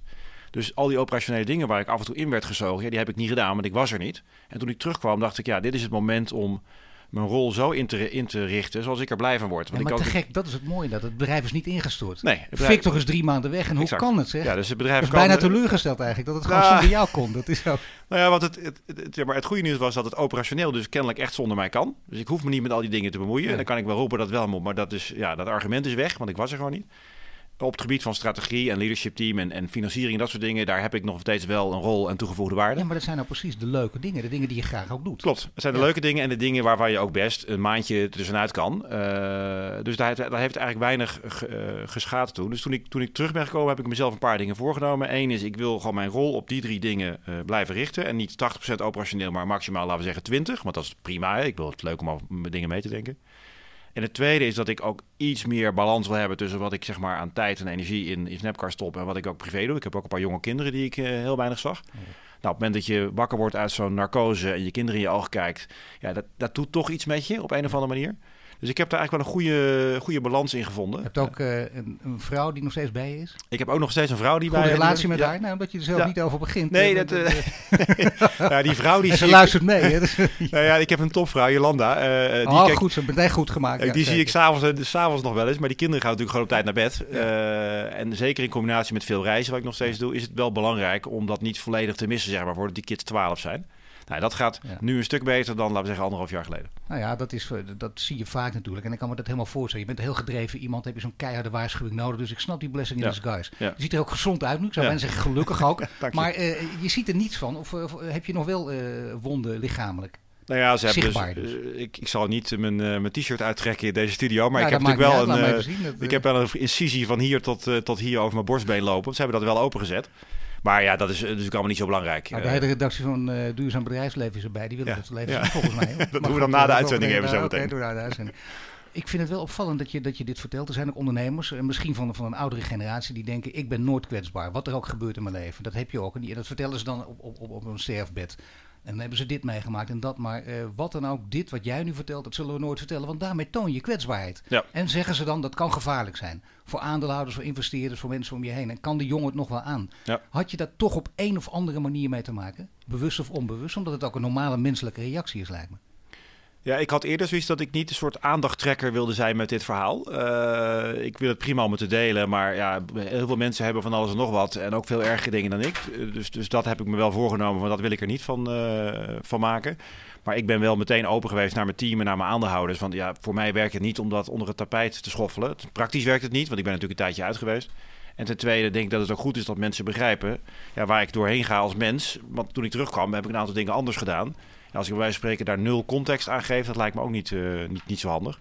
Dus al die operationele dingen waar ik af en toe in werd gezogen, ja, die heb ik niet gedaan, want ik was er niet. En toen ik terugkwam, dacht ik, ja, dit is het moment om mijn rol zo in te, in te richten zoals ik er blij van word. Want ja, maar ik te gek, dat is het mooie, dat het bedrijf is niet ingestort. Nee, bedrijf... Victor is drie maanden weg en exact. hoe kan het zeg? Ja, dus het bedrijf is bijna teleurgesteld eigenlijk, dat het gewoon nou, zonder jou kon. Dat is ook... Nou ja, want het, het, maar het goede nieuws was dat het operationeel dus kennelijk echt zonder mij kan. Dus ik hoef me niet met al die dingen te bemoeien. En dan kan ik wel roepen dat wel moet, maar dat, is, ja, dat argument is weg, want ik was er gewoon niet op het gebied van strategie en leadership team en, en financiering en dat soort dingen, daar heb ik nog steeds wel een rol en toegevoegde waarde. Ja, maar dat zijn nou precies de leuke dingen, de dingen die je graag ook doet. Klopt, het zijn de ja. leuke dingen en de dingen waarvan je ook best een maandje tussenuit kan. Uh, dus daar, daar, heeft eigenlijk weinig uh, geschaad toen. Dus toen ik, toen ik terug ben gekomen, heb ik mezelf een paar dingen voorgenomen. Eén is, ik wil gewoon mijn rol op die drie dingen uh, blijven richten. En niet 80% operationeel, maar maximaal, laten we zeggen, 20. Want dat is prima. Ik wil het leuk om over dingen mee te denken. En het tweede is dat ik ook iets meer balans wil hebben tussen wat ik zeg maar aan tijd en energie in, in Snapcar stop en wat ik ook privé doe. Ik heb ook een paar jonge kinderen die ik uh, heel weinig zag. Nou, op het moment dat je wakker wordt uit zo'n narcose en je kinderen in je oog kijkt, ja, dat, dat doet toch iets met je op een of andere manier. Dus ik heb daar eigenlijk wel een goede, goede balans in gevonden. Je hebt ook uh, een, een, vrouw die nog steeds bij je is? Ik heb ook nog steeds een vrouw die Goede bij je is. relatie met ja. haar? Nou, omdat je er zelf ja. niet over begint. Nee, dat, uh, [laughs] ja, die vrouw die en [laughs] ze luistert mee. Hè? [laughs] nou ja, ik heb een topvrouw, Jolanda. Uh, oh, goed, ze meteen goed gemaakt. die zie ik s'avonds, s'avonds nog wel eens. Maar die kinderen gaan natuurlijk gewoon op tijd naar bed. en zeker in combinatie met veel reizen, wat ik nog steeds doe, is het wel belangrijk om dat niet volledig te missen, zeg maar, voordat die kids 12 zijn. Nou, dat gaat ja. nu een stuk beter dan, laten we zeggen, anderhalf jaar geleden. Nou ja, dat, is, dat zie je vaak natuurlijk. En ik kan me dat helemaal voorstellen. Je bent een heel gedreven iemand, heb je zo'n keiharde waarschuwing nodig. Dus ik snap die blessing in ja. disguise. Ja. Je ziet er ook gezond uit nu. Ik zou bijna zeggen gelukkig ook. [laughs] maar uh, je ziet er niets van. Of, of heb je nog wel uh, wonden lichamelijk? Nou ja, ze hebben dus, dus. Ik, ik zal niet mijn, uh, mijn t-shirt uittrekken in deze studio, maar ja, ik heb natuurlijk wel een, uh, zien, ik heb wel een incisie van hier tot, tot hier over mijn borstbeen lopen. Ze hebben dat wel opengezet. Maar ja, dat is natuurlijk allemaal niet zo belangrijk. Maar de hele redactie van uh, Duurzaam Bedrijfsleven is erbij. Die willen ja. het leven ja. volgens mij. [laughs] dat doen we dan na de uitzending even zo meteen. Okay, de uitzending. Ik vind het wel opvallend dat je, dat je dit vertelt. Er zijn ook ondernemers, en misschien van, van een oudere generatie, die denken: ik ben nooit kwetsbaar. Wat er ook gebeurt in mijn leven. Dat heb je ook. En die, dat vertellen ze dan op, op, op een sterfbed. En dan hebben ze dit meegemaakt en dat. Maar uh, wat dan ook, dit wat jij nu vertelt, dat zullen we nooit vertellen. Want daarmee toon je kwetsbaarheid. Ja. En zeggen ze dan, dat kan gevaarlijk zijn. Voor aandeelhouders, voor investeerders, voor mensen om je heen. En kan de jongen het nog wel aan? Ja. Had je daar toch op een of andere manier mee te maken? Bewust of onbewust? Omdat het ook een normale menselijke reactie is, lijkt me. Ja, ik had eerder zoiets dat ik niet een soort aandachttrekker wilde zijn met dit verhaal. Uh, ik wil het prima om te delen, maar ja, heel veel mensen hebben van alles en nog wat. En ook veel erger dingen dan ik. Dus, dus dat heb ik me wel voorgenomen, maar dat wil ik er niet van, uh, van maken. Maar ik ben wel meteen open geweest naar mijn team en naar mijn aandeelhouders. Want ja, voor mij werkt het niet om dat onder het tapijt te schoffelen. Praktisch werkt het niet, want ik ben natuurlijk een tijdje uit geweest. En ten tweede denk ik dat het ook goed is dat mensen begrijpen ja, waar ik doorheen ga als mens. Want toen ik terugkwam heb ik een aantal dingen anders gedaan. Als ik bij wijze van spreken daar nul context aan geef, dat lijkt me ook niet, uh, niet, niet zo handig.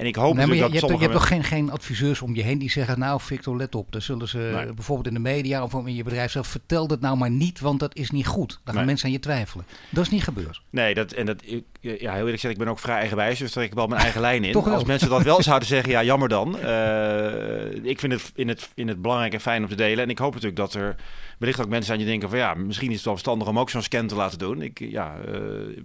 En ik hoop nee, maar je, dat je, hebt, je hebt toch geen, geen adviseurs om je heen die zeggen... nou Victor, let op. Dan zullen ze nee. bijvoorbeeld in de media of in je bedrijf zelf... vertel dat nou maar niet, want dat is niet goed. Dan gaan Nee. mensen aan je twijfelen. Dat is niet gebeurd. Nee, dat, en dat, ik, ja, heel eerlijk gezegd, ik ben ook vrij eigenwijs, dus trek ik wel mijn [laughs] eigen lijn in. Toch. Als mensen dat wel [laughs] zouden zeggen, ja, jammer dan. Uh, ik vind het in, het in het belangrijk en fijn om te delen. En ik hoop natuurlijk dat er wellicht ook mensen zijn die denken van, ja, misschien is het wel verstandig om ook zo'n scan te laten doen. Ik, ja, uh,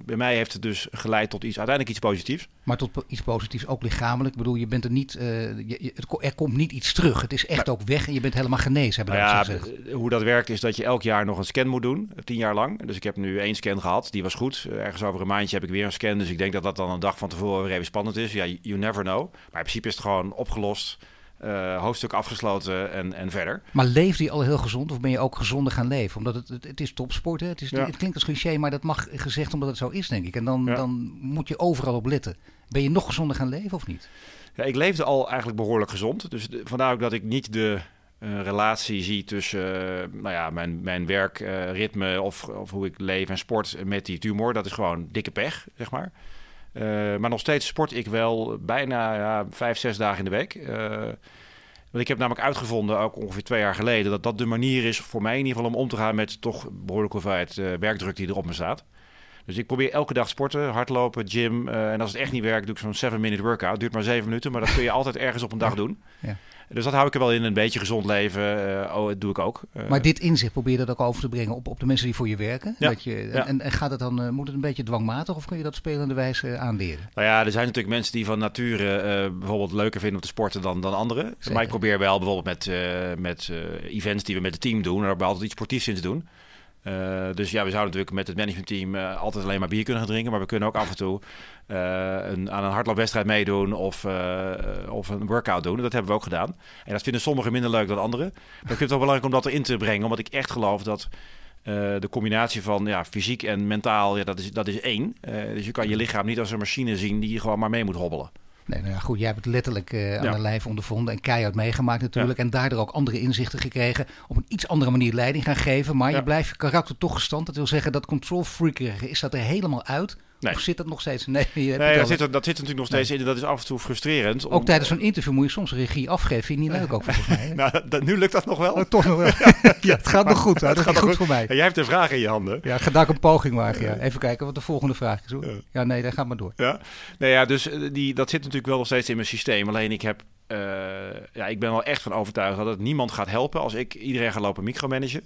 bij mij heeft het dus geleid tot iets, uiteindelijk iets positiefs. Maar tot iets positiefs ook lichamelijk lichamelijk. Ik bedoel, je bent er niet, uh, je, er komt niet iets terug. Het is echt ook weg en je bent helemaal genezen, hebben nou ja, gezegd. Hoe dat werkt is dat je elk jaar nog een scan moet doen, tien jaar lang. Dus ik heb nu één scan gehad, die was goed. Ergens over een maandje heb ik weer een scan, dus ik denk dat dat dan een dag van tevoren weer even spannend is. Ja, you never know. Maar in principe is het gewoon opgelost. Uh, hoofdstuk afgesloten en, en verder. Maar leefde je al heel gezond of ben je ook gezonder gaan leven? Omdat het, het, het is topsport, hè? Het, is, het klinkt als cliché, maar dat mag gezegd omdat het zo is, denk ik. En dan, dan moet je overal op letten. Ben je nog gezonder gaan leven of niet? Ja, ik leefde al eigenlijk behoorlijk gezond. Dus vandaar ook dat ik niet de uh, relatie zie tussen uh, nou ja, mijn, mijn werkritme of, of hoe ik leef en sport met die tumor. Dat is gewoon dikke pech, zeg maar. Maar nog steeds sport ik wel bijna ja, vijf, zes dagen in de week. want ik heb namelijk uitgevonden, ook ongeveer twee jaar geleden, dat dat de manier is voor mij in ieder geval om om te gaan met toch behoorlijke hoeveelheid werkdruk die er op me staat. Dus ik probeer elke dag sporten, hardlopen, gym. Uh, en als het echt niet werkt, doe ik zo'n 7-minute workout. Duurt maar 7 minuten, maar dat kun je [laughs] altijd ergens op een dag doen. Ja. Dus dat hou ik er wel in. Een beetje gezond leven, uh, oh, dat doe ik ook. Uh, maar dit inzicht probeer je dat ook over te brengen op, op de mensen die voor je werken? Ja. Dat je, en, en, gaat het dan, moet het een beetje dwangmatig of kun je dat spelende wijze aanleren? Nou ja, er zijn natuurlijk mensen die van nature bijvoorbeeld leuker vinden om te sporten dan, dan anderen. Maar ik probeer wel bijvoorbeeld met, met events die we met het team doen, er altijd iets sportiefs in te doen. Uh, dus ja, we zouden natuurlijk met het managementteam uh, altijd alleen maar bier kunnen gaan drinken. Maar we kunnen ook af en toe uh, een, aan een hardloopwedstrijd meedoen of, of een workout doen. Dat hebben we ook gedaan. En dat vinden sommigen minder leuk dan anderen. Maar ik vind het wel belangrijk om dat erin te brengen. Omdat ik echt geloof dat de combinatie van ja, fysiek en mentaal, ja, dat, is, dat is één. dus je kan je lichaam niet als een machine zien die gewoon maar mee moet hobbelen. Nee, nou ja, goed, jij hebt het letterlijk uh, aan de lijf ondervonden en keihard meegemaakt natuurlijk. En daardoor ook andere inzichten gekregen. Op een iets andere manier leiding gaan geven. Maar je blijft je karakter toch gestand. Dat wil zeggen dat control freakerige is dat er helemaal uit. Of zit dat nog steeds? Nee, [laughs] nee dat, zit, dat zit natuurlijk nog steeds in. Dat is af en toe frustrerend. Ook tijdens zo'n interview moet je soms regie afgeven. Vind je niet leuk ook volgens mij? [laughs] nou, dat, nu lukt dat nog wel. Oh, toch nog wel. [laughs] ja, het gaat nog goed. Het gaat goed, voor mij. jij hebt een vraag in je handen. Ja, ga daar een poging wagen. Ja. Even kijken wat de volgende vraag is. Hoor. Ja, nee, dan gaat maar door. Ja, nee, ja dus eh, die, dat zit natuurlijk wel nog steeds in mijn systeem. Alleen ik heb uh, ja, ik ben wel echt van overtuigd dat het niemand gaat helpen als ik iedereen ga lopen micromanagen.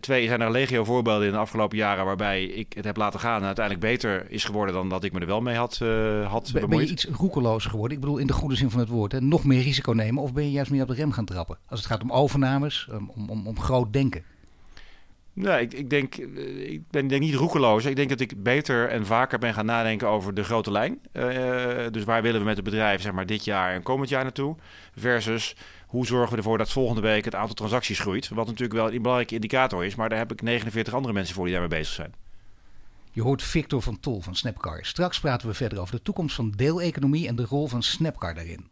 Twee zijn er legio voorbeelden in de afgelopen jaren waarbij ik het heb laten gaan en uiteindelijk beter is geworden dan dat ik me er wel mee had, uh, had ben, ben je iets roekeloos geworden? Ik bedoel in de goede zin van het woord. Hè? Nog meer risico nemen of ben je juist meer op de rem gaan trappen? Als het gaat om overnames, om, om, om groot denken. Nee, ik, ik, denk, eh, ik ben denk niet roekeloos. Ik denk dat ik beter en vaker ben gaan nadenken over de grote lijn. Uh, dus waar willen we met het bedrijf zeg maar, dit jaar en komend jaar naartoe? Versus hoe zorgen we ervoor dat volgende week het aantal transacties groeit? Wat natuurlijk wel een belangrijke indicator is, maar daar heb ik 49 andere mensen voor die daarmee bezig zijn. Je hoort Victor van Tol van Snapcar. Straks praten we verder over de toekomst van deeleconomie en de rol van Snapcar daarin.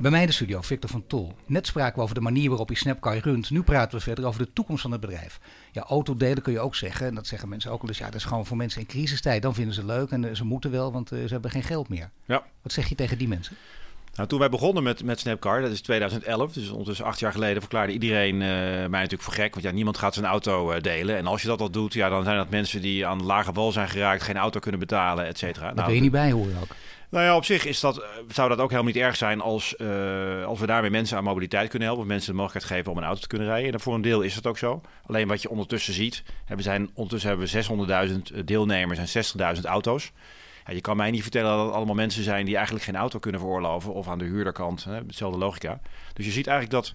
Bij mij in de studio, Victor van Tol. Net spraken we over de manier waarop je Snapcar runt. Nu praten we verder over de toekomst van het bedrijf. Ja, autodelen kun je ook zeggen. En dat zeggen mensen ook wel eens. Ja, dat is gewoon voor mensen in crisistijd. Dan vinden ze het leuk en eh, ze moeten wel, want eh, ze hebben geen geld meer. Ja. Wat zeg je tegen die mensen? Nou, toen wij begonnen met, met Snapcar, dat is 2011, dus ondertussen acht jaar geleden, verklaarde iedereen uh, mij natuurlijk voor gek. Want ja, niemand gaat zijn auto delen. En als je dat al doet, ja, dan zijn dat mensen die aan lage wal zijn geraakt, geen auto kunnen betalen, et cetera. Daar nou, ben je niet bij horen ook. Nou ja, op zich is dat, eh, zou dat ook helemaal niet erg zijn als, uh, als we daarmee mensen aan mobiliteit kunnen helpen. Of mensen de mogelijkheid geven om een auto te kunnen rijden. En voor een deel is dat ook zo. Alleen wat je ondertussen ziet, we zijn, ondertussen hebben we 600.000 eh, deelnemers en 60.000 auto's. Je kan mij niet vertellen dat het allemaal mensen zijn die eigenlijk geen auto kunnen veroorloven. Of aan de huurderkant, hè, hetzelfde logica. Dus je ziet eigenlijk dat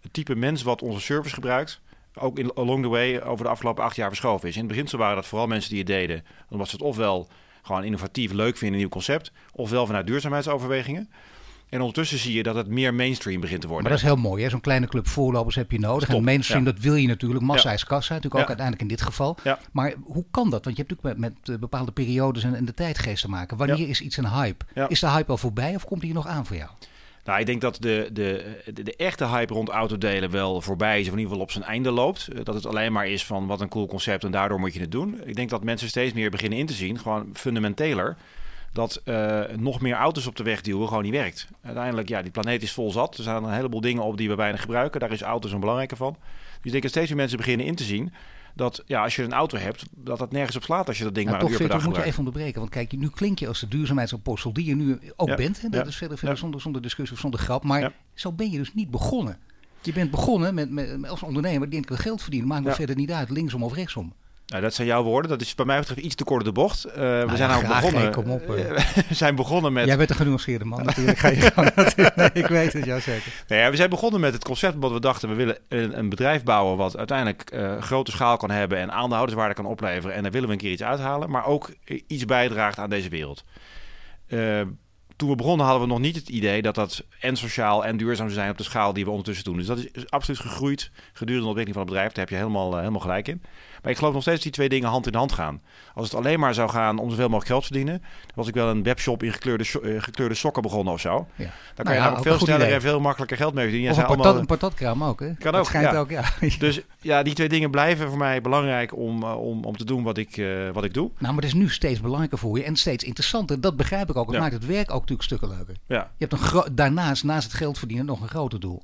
het type mens wat onze service gebruikt, ook in, along the way over de afgelopen acht jaar verschoven is. In het begin waren dat vooral mensen die het deden, omdat ze het ofwel gewoon innovatief, leuk vinden, een nieuw concept. Ofwel vanuit duurzaamheidsoverwegingen. En ondertussen zie je dat het meer mainstream begint te worden. Maar dat is heel mooi. Zo'n kleine club voorlopers heb je nodig. En mainstream, dat wil je natuurlijk. Massa is kassa, natuurlijk ook uiteindelijk in dit geval. Maar hoe kan dat? Want je hebt natuurlijk met, met eh, bepaalde periodes en, en, de tijdgeest te maken. Wanneer is iets een hype? Is de hype al voorbij of komt die nog aan voor jou? Nou, ik denk dat de, de, de, echte hype rond autodelen wel voorbij is, of in ieder geval op zijn einde loopt. Eh, dat het alleen maar is van wat een cool concept en daardoor moet je het doen. Ik denk dat mensen steeds meer beginnen in te zien, gewoon fundamenteler, dat uh, nog meer auto's op de weg duwen gewoon niet werkt. Uiteindelijk, ja, die planeet is vol zat. Er zijn een heleboel dingen op die we weinig gebruiken. Daar is auto's een belangrijke van. Dus ik denk dat steeds meer mensen beginnen in te zien dat ja, als je een auto hebt, dat dat nergens op slaat als je dat ding maar een uur per dag moet je even onderbreken. Want kijk, nu klink je als de duurzaamheidsapostel die je nu ook bent. Hè? Dat is verder, verder zonder, zonder discussie of zonder grap. Maar zo ben je dus niet begonnen. Je bent begonnen met, met, als ondernemer, die geld verdienen. Maakt me verder niet uit, linksom of rechtsom. Nou, dat zijn jouw woorden. Dat is bij mij betreft iets te kort de bocht. Eh, we ja, zijn graag, begonnen. hey, kom op, [laughs] we zijn begonnen met. Jij bent een genuanceerde man [laughs] natuurlijk. Ga je gang. [laughs] nee, ik weet het, ja zeker. Nee, ja, we zijn begonnen met het concept wat we dachten, we willen een, een bedrijf bouwen wat uiteindelijk eh, grote schaal kan hebben en aandeelhouderswaarde kan opleveren. En daar willen we een keer iets uithalen, maar ook iets bijdraagt aan deze wereld. Eh, toen we begonnen hadden we nog niet het idee dat dat en sociaal en duurzaam zou zijn op de schaal die we ondertussen doen. Dus dat is, is absoluut gegroeid gedurende de ontwikkeling van het bedrijf. Daar heb je helemaal, helemaal gelijk in. Maar ik geloof nog steeds dat die twee dingen hand in hand gaan. Als het alleen maar zou gaan om zoveel mogelijk geld te verdienen, dan was ik wel een webshop in gekleurde, so- eh, gekleurde sokken begonnen of zo. Ja. Dan kan Nou je namelijk ook veel sneller idee. en veel makkelijker geld mee verdienen. Of En een, patat, allemaal- een patatkraam ook, hè? Kan Dat ook, schijnt ja. ook, [laughs] ja. dus ja, die twee dingen blijven voor mij belangrijk om, eh, om, om te doen wat ik, eh, wat ik doe. Nou, maar het is nu steeds belangrijker voor je en steeds interessanter. Dat begrijp ik ook. Het maakt het werk ook natuurlijk stukken leuker. Ja. Je hebt een daarnaast, naast het geld verdienen, nog een groter doel.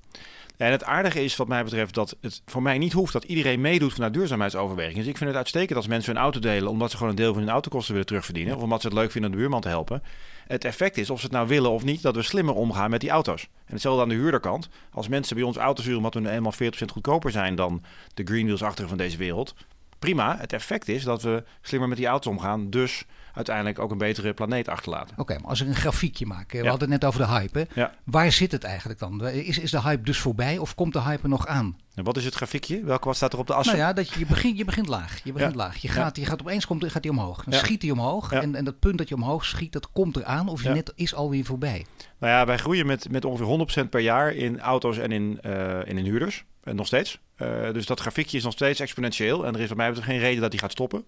En het aardige is wat mij betreft dat het voor mij niet hoeft dat iedereen meedoet vanuit duurzaamheidsoverwegingen. Dus ik vind het uitstekend als mensen hun auto delen omdat ze gewoon een deel van hun autokosten willen terugverdienen. Of omdat ze het leuk vinden om de buurman te helpen. Het effect is, of ze het nou willen of niet, dat we slimmer omgaan met die auto's. En hetzelfde aan de huurderkant. Als mensen bij ons auto's huren omdat we nu eenmaal 40% goedkoper zijn dan de Greenwheels-achtige van deze wereld. Prima, het effect is dat we slimmer met die auto's omgaan. Dus uiteindelijk ook een betere planeet achterlaten. Oké, maar als ik een grafiekje maak. hè, We Ja. hadden het net over de hype. Hè? Ja. Waar zit het eigenlijk dan? Is, is de hype dus voorbij of komt de hype er nog aan? En wat is het grafiekje? Welke wat staat er op de as? Nou ja, dat je, je, begint, je begint laag. Je begint Ja. laag. Je gaat, je gaat opeens komt, gaat die omhoog. Dan schiet die omhoog. En, en dat punt dat je omhoog schiet, dat komt eraan. Of je net is alweer voorbij. Nou ja, wij groeien met, met ongeveer 100% per jaar in auto's en in, eh, en in huurders. En nog steeds. Eh, dus dat grafiekje is nog steeds exponentieel. En er is wat mij geen reden dat die gaat stoppen.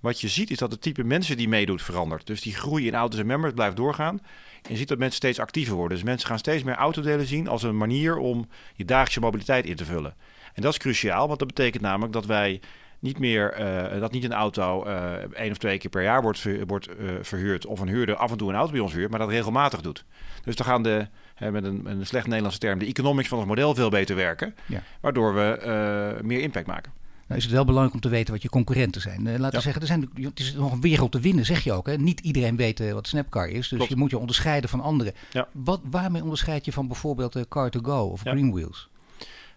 Wat je ziet is dat het type mensen die meedoet verandert. Dus die groei in auto's en members blijft doorgaan. En je ziet dat mensen steeds actiever worden. Dus mensen gaan steeds meer autodelen zien als een manier om je dagelijkse mobiliteit in te vullen. En dat is cruciaal, want dat betekent namelijk dat wij niet meer eh, dat niet een auto eh één of twee keer per jaar wordt, wordt verhuurd of een huurder af en toe een auto bij ons huurt, maar dat regelmatig doet. Dus dan gaan de, met een, een slecht Nederlandse term, de economics van ons model veel beter werken, Ja. waardoor we eh, meer impact maken. Nou is het wel belangrijk om te weten wat je concurrenten zijn. Eh, laten we zeggen, er zijn, het is nog een wereld te winnen, zeg je ook. Hè? Niet iedereen weet eh, wat Snapcar is. Dus Klopt. je moet je onderscheiden van anderen. Ja. Wat, waarmee onderscheid je van bijvoorbeeld eh, Car2Go of Ja. Greenwheels?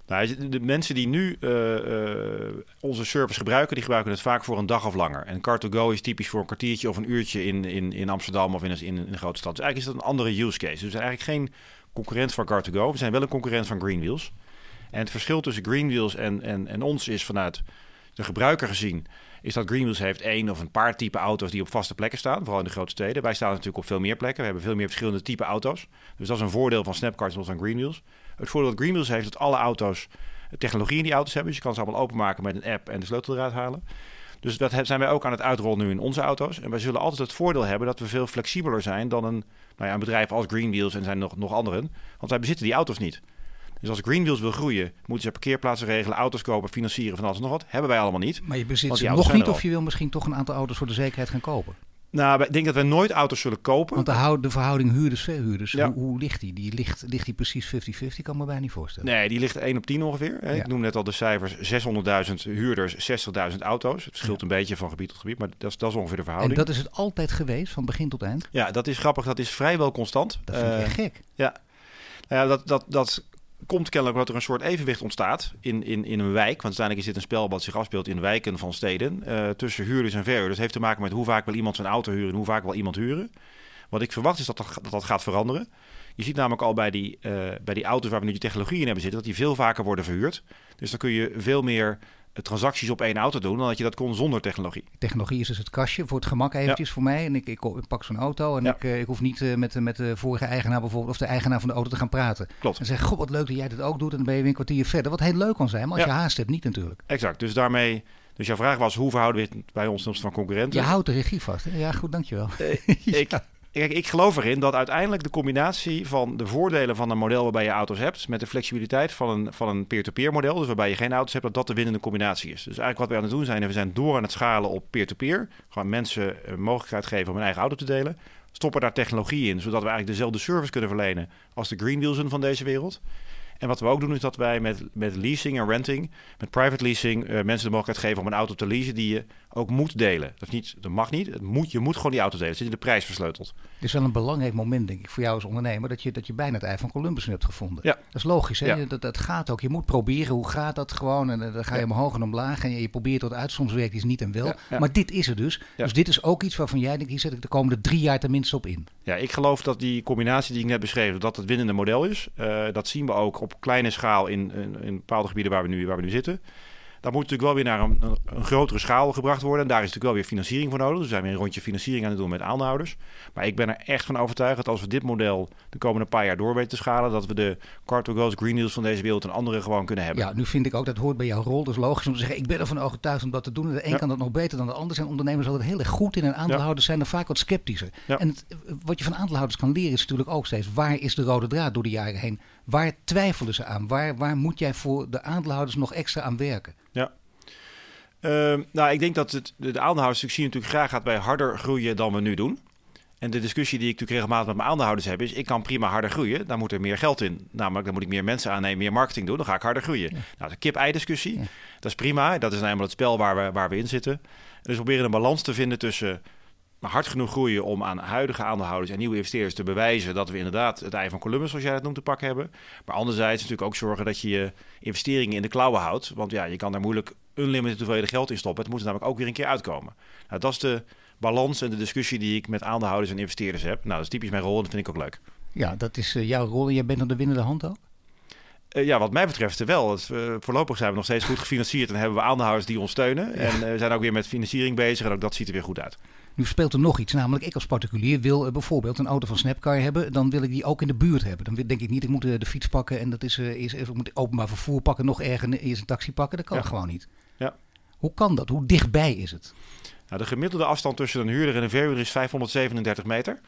Nou, de- mensen die nu eh, eh, onze service gebruiken, die gebruiken het vaak voor een dag of langer. En Car2Go is typisch voor een kwartiertje of een uurtje in, in, in Amsterdam of in, een- in, een grote stad. Dus eigenlijk is dat een andere use case. Dus we zijn eigenlijk geen concurrent van Car2Go. We zijn wel een concurrent van Greenwheels. En het verschil tussen Greenwheels en, en, en ons is vanuit de gebruiker gezien... is dat Greenwheels heeft één of een paar type auto's die op vaste plekken staan. Vooral in de grote steden. Wij staan natuurlijk op veel meer plekken. We hebben veel meer verschillende type auto's. Dus dat is een voordeel van Snapcard van Greenwheels. Het voordeel dat Greenwheels heeft dat alle auto's technologie in die auto's hebben. Dus je kan ze allemaal openmaken met een app en de sleutel eruit halen. Dus dat zijn wij ook aan het uitrollen nu in onze auto's. En wij zullen altijd het voordeel hebben dat we veel flexibeler zijn dan een, nou ja, een bedrijf als Greenwheels en zijn nog, nog anderen. Want wij bezitten die auto's niet. Dus als Greenwheels wil groeien, moeten ze parkeerplaatsen regelen, auto's kopen, financieren van alles en nog wat. Hebben wij allemaal niet. Maar je bezit ze nog niet of je wil misschien toch een aantal auto's voor de zekerheid gaan kopen. Nou, ik denk dat wij nooit auto's zullen kopen. Want de, de verhouding huurders-verhuurders, Ja. hoe, hoe ligt die? die ligt, ligt die precies 50-50? kan me bijna niet voorstellen. Nee, die ligt 1 op 10 ongeveer. hè. Ja. Ik noem net al de cijfers 600.000 huurders, 60.000 auto's. Het verschilt een beetje van gebied tot gebied, maar dat is, dat is ongeveer de en verhouding. dat is het altijd geweest, van begin tot eind? Ja, dat is grappig. Dat is vrijwel constant. Dat vind ik Eh, echt gek. Ja, nou ja dat, dat, dat komt kennelijk omdat er een soort evenwicht ontstaat in, in, in een wijk. Want uiteindelijk is dit een spel wat zich afspeelt in wijken van steden. eh, tussen huurders en verhuurders. Het heeft te maken met hoe vaak wil iemand zijn auto huren en hoe vaak wil iemand huren. Wat ik verwacht is dat dat, dat, dat gaat veranderen. Je ziet namelijk al bij die, eh, bij die auto's waar we nu die technologie in hebben zitten, dat die veel vaker worden verhuurd. Dus dan kun je veel meer transacties op één auto doen dan dat je dat kon zonder technologie. Technologie is dus het kastje voor het gemak eventjes voor mij. En ik, ik, ik pak zo'n auto en Ja. ik, eh, ik hoef niet eh, met, de- met de vorige eigenaar bijvoorbeeld of de eigenaar van de auto te gaan praten. Klopt. En zeg, god wat leuk dat jij dit ook doet en dan ben je weer een kwartier verder. Wat heel leuk kan zijn, maar als Ja. je haast hebt niet natuurlijk. Exact. Dus daarmee. Dus jouw vraag was: hoe verhouden we het bij ons ten van concurrenten? Je houdt de regie vast. Hè? Ja goed, dankjewel. Eh, ik, [laughs] kijk, ik geloof erin dat uiteindelijk de combinatie van de voordelen van een model waarbij je auto's hebt, met de flexibiliteit van een, van een peer-to-peer model, dus waarbij je geen auto's hebt, dat dat de winnende combinatie is. Dus eigenlijk wat we aan het doen zijn, we zijn door aan het schalen op peer-to-peer. Gewoon mensen een mogelijkheid geven om hun eigen auto te delen. Stoppen daar technologie in, zodat we eigenlijk dezelfde service kunnen verlenen als de Greenwheelsen van deze wereld. En wat we ook doen is dat wij met, met leasing en renting, met private leasing, mensen de mogelijkheid geven om een auto te leasen die je ook moet delen. Dat, is niet, dat mag niet. Het moet, je moet gewoon die auto delen. Het zit in de prijs versleuteld. Het is wel een belangrijk moment, denk ik, voor jou als ondernemer, dat je, dat je bijna het ei van Columbus hebt gevonden. Ja. Dat is logisch, hè? Dat, dat gaat ook. Je moet proberen, hoe gaat dat gewoon? En dan ga je omhoog en omlaag en je, je probeert tot uit. Soms werkt iets niet en wel. Maar dit is het dus. Dus dit is ook iets waarvan jij denkt, hier zet ik de komende drie jaar tenminste op in. Ja, ik geloof dat die combinatie die ik net beschreef, dat het winnende model is. Uh, dat zien we ook op kleine schaal in, in, in bepaalde gebieden waar we nu, waar we nu zitten. Dat moet natuurlijk wel weer naar een, een, grotere schaal gebracht worden. En daar is natuurlijk wel weer financiering voor nodig. Dus we zijn weer een rondje financiering aan het doen met aandeelhouders. Maar ik ben er echt van overtuigd dat als we dit model de komende paar jaar door weten te schalen, dat we de Carto Goals, Green Deals van deze wereld en andere gewoon kunnen hebben. Ja, nu vind ik ook dat hoort bij jouw rol. Dus logisch om te zeggen, ik ben ervan overtuigd om dat te doen. De een kan dat nog beter dan de ander. Zijn ondernemers altijd heel erg goed in en aandeelhouders zijn er vaak wat sceptischer. En het, wat je van aandeelhouders kan leren is natuurlijk ook steeds, waar is de rode draad door de jaren heen? Waar twijfelen ze aan? Waar, waar moet jij voor de aandeelhouders nog extra aan werken? Ja. Uh, nou, ik denk dat het, de aandeelhouderssuccesie natuurlijk graag gaat bij harder groeien dan we nu doen. En de discussie die ik natuurlijk regelmatig met mijn aandeelhouders heb, is: ik kan prima harder groeien. Dan moet er meer geld in. Namelijk, dan moet ik meer mensen aannemen, meer marketing doen. Dan ga ik harder groeien. Ja. Nou, de kip-ei-discussie, dat is prima. Dat is namelijk het spel waar we, waar we in zitten. Dus we proberen een balans te vinden tussen maar hard genoeg groeien om aan huidige aandeelhouders en nieuwe investeerders te bewijzen dat we inderdaad het ei van Columbus, zoals jij het noemt, te pakken hebben. Maar anderzijds natuurlijk ook zorgen dat je je investeringen in de klauwen houdt. Want ja, je kan daar moeilijk unlimited hoeveelheden geld in stoppen. Het moet er namelijk ook weer een keer uitkomen. Nou, dat is de balans en de discussie die ik met aandeelhouders en investeerders heb. Nou, dat is typisch mijn rol en dat vind ik ook leuk. Ja, dat is uh, jouw rol en jij bent aan de winnende hand ook? Uh, ja, wat mij betreft wel. Het, uh, voorlopig zijn we nog steeds goed gefinancierd en hebben we aandeelhouders die ons steunen. En we zijn ook weer met financiering bezig en ook dat ziet er weer goed uit. Nu speelt er nog iets, namelijk ik als particulier wil bijvoorbeeld een auto van Snapcar hebben. Dan wil ik die ook in de buurt hebben. Dan denk ik niet, ik moet de fiets pakken en dat is, is, ik moet openbaar vervoer pakken, nog ergens eerst een taxi pakken. Dat kan ja. gewoon niet. Ja. Hoe kan dat? Hoe dichtbij is het? Nou, de gemiddelde afstand tussen een huurder en een verhuurder is 537 meter.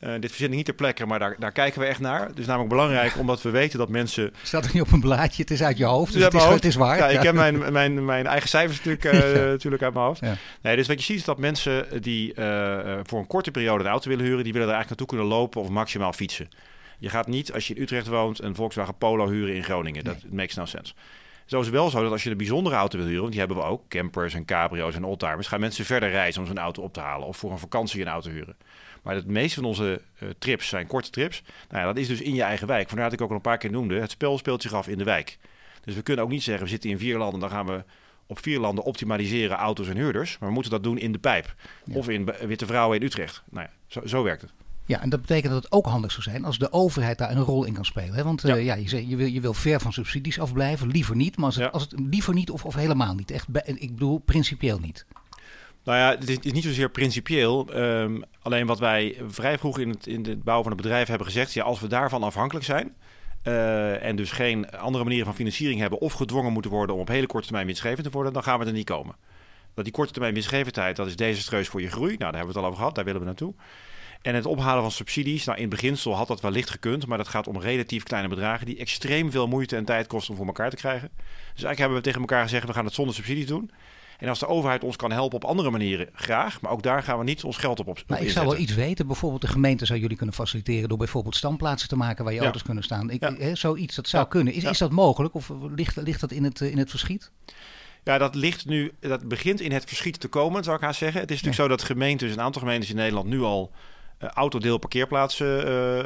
Uh, dit verzin ik niet ter plekke, maar daar, daar kijken we echt naar. Het is namelijk belangrijk omdat we weten dat mensen... Staat er niet op een blaadje, het is uit je hoofd, dus het is, het is, waar. Ja, ik heb mijn, mijn, mijn eigen cijfers natuurlijk, uh, [laughs] ja. natuurlijk uit mijn hoofd. Nee, dus wat je ziet is dat mensen die uh, voor een korte periode een auto willen huren... die willen er eigenlijk naartoe kunnen lopen of maximaal fietsen. Je gaat niet, als je in Utrecht woont, een Volkswagen Polo huren in Groningen. Dat nee. makes no sense. Zo is het wel zo dat als je een bijzondere auto wil huren, want die hebben we ook, campers en cabrio's en oldtimers, gaan mensen verder reizen om zo'n auto op te halen of voor een vakantie een auto huren. Maar het meeste van onze uh, trips zijn korte trips. Nou ja, dat is dus in je eigen wijk. Vandaar dat ik ook al een paar keer noemde, het spel speelt zich af in de wijk. Dus we kunnen ook niet zeggen, we zitten in vier landen, dan gaan we op vier landen optimaliseren auto's en huurders. Maar we moeten dat doen in de pijp. Ja. Of in Witte Vrouwen in Utrecht. Nou ja, zo, zo werkt het. Ja, en dat betekent dat het ook handig zou zijn als de overheid daar een rol in kan spelen. Hè? Want ja. Uh, ja, je, je, wil, je wil ver van subsidies afblijven, liever niet. Maar als het, als het liever niet of, of helemaal niet. Echt, ik bedoel, principieel niet. Nou ja, het is, het niet zozeer principieel. Um, alleen wat wij vrij vroeg in het, in het bouwen van het bedrijf hebben gezegd... ja, als we daarvan afhankelijk zijn... Uh, en dus geen andere manieren van financiering hebben... of gedwongen moeten worden om op hele korte termijn winstgevend te worden... dan gaan we er niet komen. Dat die korte termijn winstgevendheid, dat is desastreus voor je groei. Nou, daar hebben we het al over gehad, daar willen we naartoe. En het ophalen van subsidies, nou in beginsel had dat wellicht gekund, maar dat gaat om relatief kleine bedragen die extreem veel moeite en tijd kosten om voor elkaar te krijgen. Dus eigenlijk hebben we tegen elkaar gezegd, we gaan het zonder subsidies doen. En als de overheid ons kan helpen op andere manieren, graag. Maar ook daar gaan we niet ons geld op, op Maar ik zou wel iets weten. Bijvoorbeeld de gemeente zou jullie kunnen faciliteren door bijvoorbeeld standplaatsen te maken waar je ja. auto's kunnen staan. Ik, he, zoiets, dat zou kunnen. Is, is dat mogelijk of ligt, ligt dat in het, in het verschiet? Ja, dat ligt nu, dat begint in het verschiet te komen, zou ik haar zeggen. Het is natuurlijk zo dat gemeentes, een aantal gemeentes in Nederland nu al uh, autodeel parkeerplaatsen uh, uh,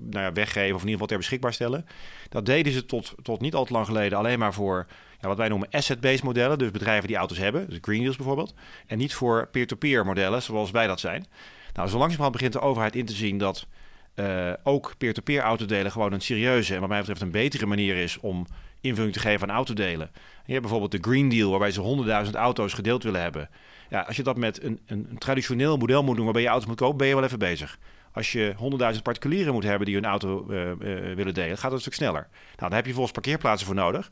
nou ja, weggeven of in ieder geval ter beschikbaar stellen. Dat deden ze tot, tot niet al te lang geleden alleen maar voor ja, wat wij noemen asset-based modellen. Dus bedrijven die auto's hebben, dus Green Deals bijvoorbeeld. En niet voor peer-to-peer modellen zoals wij dat zijn. Nou, zo langzamerhand begint de overheid in te zien dat ook peer-to-peer autodelen gewoon een serieuze en wat mij betreft een betere manier is om invulling te geven aan autodelen. Je hebt bijvoorbeeld de Green Deal waarbij ze 100.000 auto's gedeeld willen hebben. Ja, als je dat met een, een, traditioneel model moet doen waarbij je auto's moet kopen, ben je wel even bezig. Als je 100.000 particulieren moet hebben die hun auto uh, uh, willen delen, gaat het een stuk sneller. Nou, dan heb je volgens parkeerplaatsen voor nodig.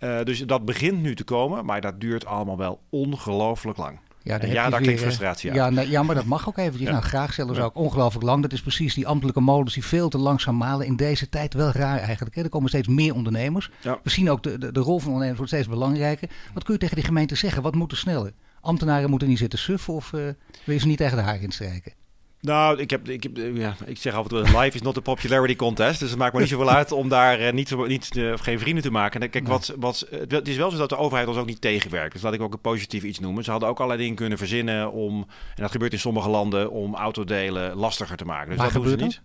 Uh, dus dat begint nu te komen, maar dat duurt allemaal wel ongelooflijk lang. Ja, ja daar weer, klinkt frustratie ja, nee, ja, maar dat mag ook eventjes. Ja. Nou, graag zelfs ja. ook ongelooflijk lang. Dat is precies die ambtelijke molens die veel te langzaam malen. In deze tijd wel raar eigenlijk. Hè? Er komen steeds meer ondernemers. Ja. We zien ook de, de, de rol van ondernemers wordt steeds belangrijker. Wat kun je tegen die gemeente zeggen? Wat moet er sneller? Ambtenaren moeten niet zitten suffen of uh, wil je ze niet tegen de haar instrijken? Nou, ik, heb, ik, heb, ja, ik zeg en toe, life is not a popularity contest. Dus het maakt me niet zoveel uit om daar uh, niet, niet, uh, geen vrienden te maken. En kijk, nee. wat, wat, het is wel zo dat de overheid ons ook niet tegenwerkt. Dus laat ik ook een positief iets noemen. Ze hadden ook allerlei dingen kunnen verzinnen om, en dat gebeurt in sommige landen, om autodelen lastiger te maken. Dus Waar dat doen ze niet.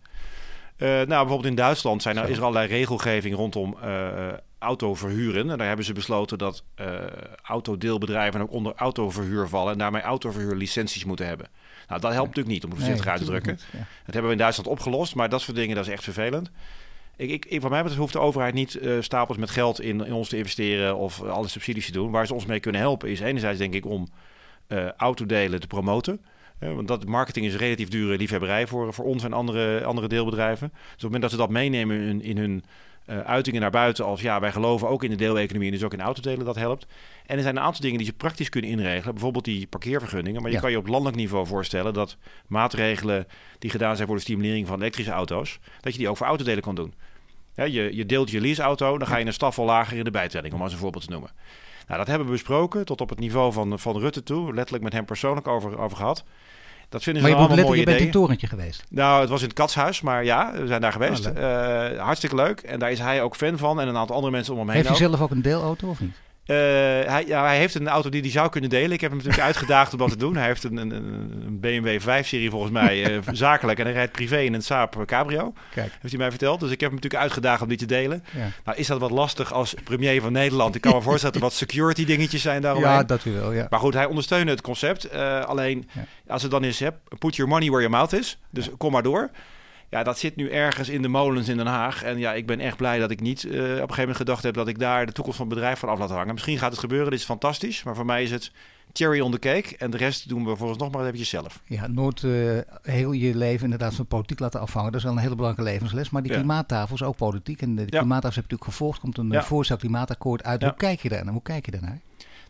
Uh, nou, bijvoorbeeld in Duitsland zijn er, is er allerlei regelgeving rondom auto verhuren. En daar hebben ze besloten dat autodeelbedrijven ook onder autoverhuur vallen. En daarmee autoverhuurlicenties moeten hebben. Nou, dat helpt natuurlijk niet, om het voorzichtig uit te drukken. Ja. Dat hebben we in Duitsland opgelost, maar dat soort dingen, dat is echt vervelend. Ik, ik, ik, wat mij betreft hoeft de overheid niet uh, stapels met geld in, in, ons te investeren of alle subsidies te doen. Waar ze ons mee kunnen helpen is enerzijds denk ik om uh, autodelen te promoten. Want dat marketing is relatief dure liefhebberij voor, voor ons en andere, andere deelbedrijven. Dus op het moment dat ze dat meenemen in, in hun uh, uitingen naar buiten als ja, wij geloven ook in de deeleconomie en dus ook in autodelen, dat helpt. En er zijn een aantal dingen die ze praktisch kunnen inregelen. Bijvoorbeeld die parkeervergunningen. Maar je Ja. kan je op landelijk niveau voorstellen dat maatregelen die gedaan zijn voor de stimulering van elektrische auto's, dat je die ook voor autodelen kan doen. Ja, je, je deelt je leaseauto, dan ga je een staf wel lager in de bijtelling, om als een voorbeeld te noemen. Nou, dat hebben we besproken tot op het niveau van, van Rutte toe. Letterlijk met hem persoonlijk over, over gehad. Dat vinden Maar ze je, allemaal mooie je bent in het torentje geweest. Nou, het was in het Katshuis, maar ja, we zijn daar geweest. Oh, Eh, hartstikke leuk. En daar is hij ook fan van en een aantal andere mensen om hem heen Heeft hij ook. zelf ook een deelauto of niet? Eh, hij, hij heeft een auto die hij zou kunnen delen. Ik heb hem natuurlijk [laughs] uitgedaagd om dat te doen. Hij heeft een, een, een BMW 5-serie volgens mij, eh, [laughs] zakelijk. En hij rijdt privé in een Saab Cabrio, Kijk. heeft hij mij verteld. Dus ik heb hem natuurlijk uitgedaagd om die te delen. Ja, Nou, is dat wat lastig als premier van Nederland? Ik kan me [laughs] voorstellen dat er wat security dingetjes zijn daaromheen. ja dat u wel, ja. Maar goed, hij ondersteunde het concept. Eh, alleen, Ja. als het dan is, hè, put your money where your mouth is. Dus kom maar door. Ja, dat zit nu ergens in de molens in Den Haag. En ja, ik ben echt blij dat ik niet eh, op een gegeven moment gedacht heb... dat ik daar de toekomst van het bedrijf van af laat hangen. Misschien gaat het gebeuren, dit is fantastisch. Maar voor mij is het cherry on the cake. En de rest doen we volgens nog maar eventjes zelf. Ja, nooit eh, heel je leven inderdaad van politiek laten afhangen. Dat is wel een hele belangrijke levensles. Maar die Ja. klimaattafel is ook politiek. En de Ja. klimaattafel heb je natuurlijk gevolgd. Komt een Ja. voorstel klimaatakkoord uit. Ja. Hoe kijk je daar naar? Hoe kijk je daarnaar?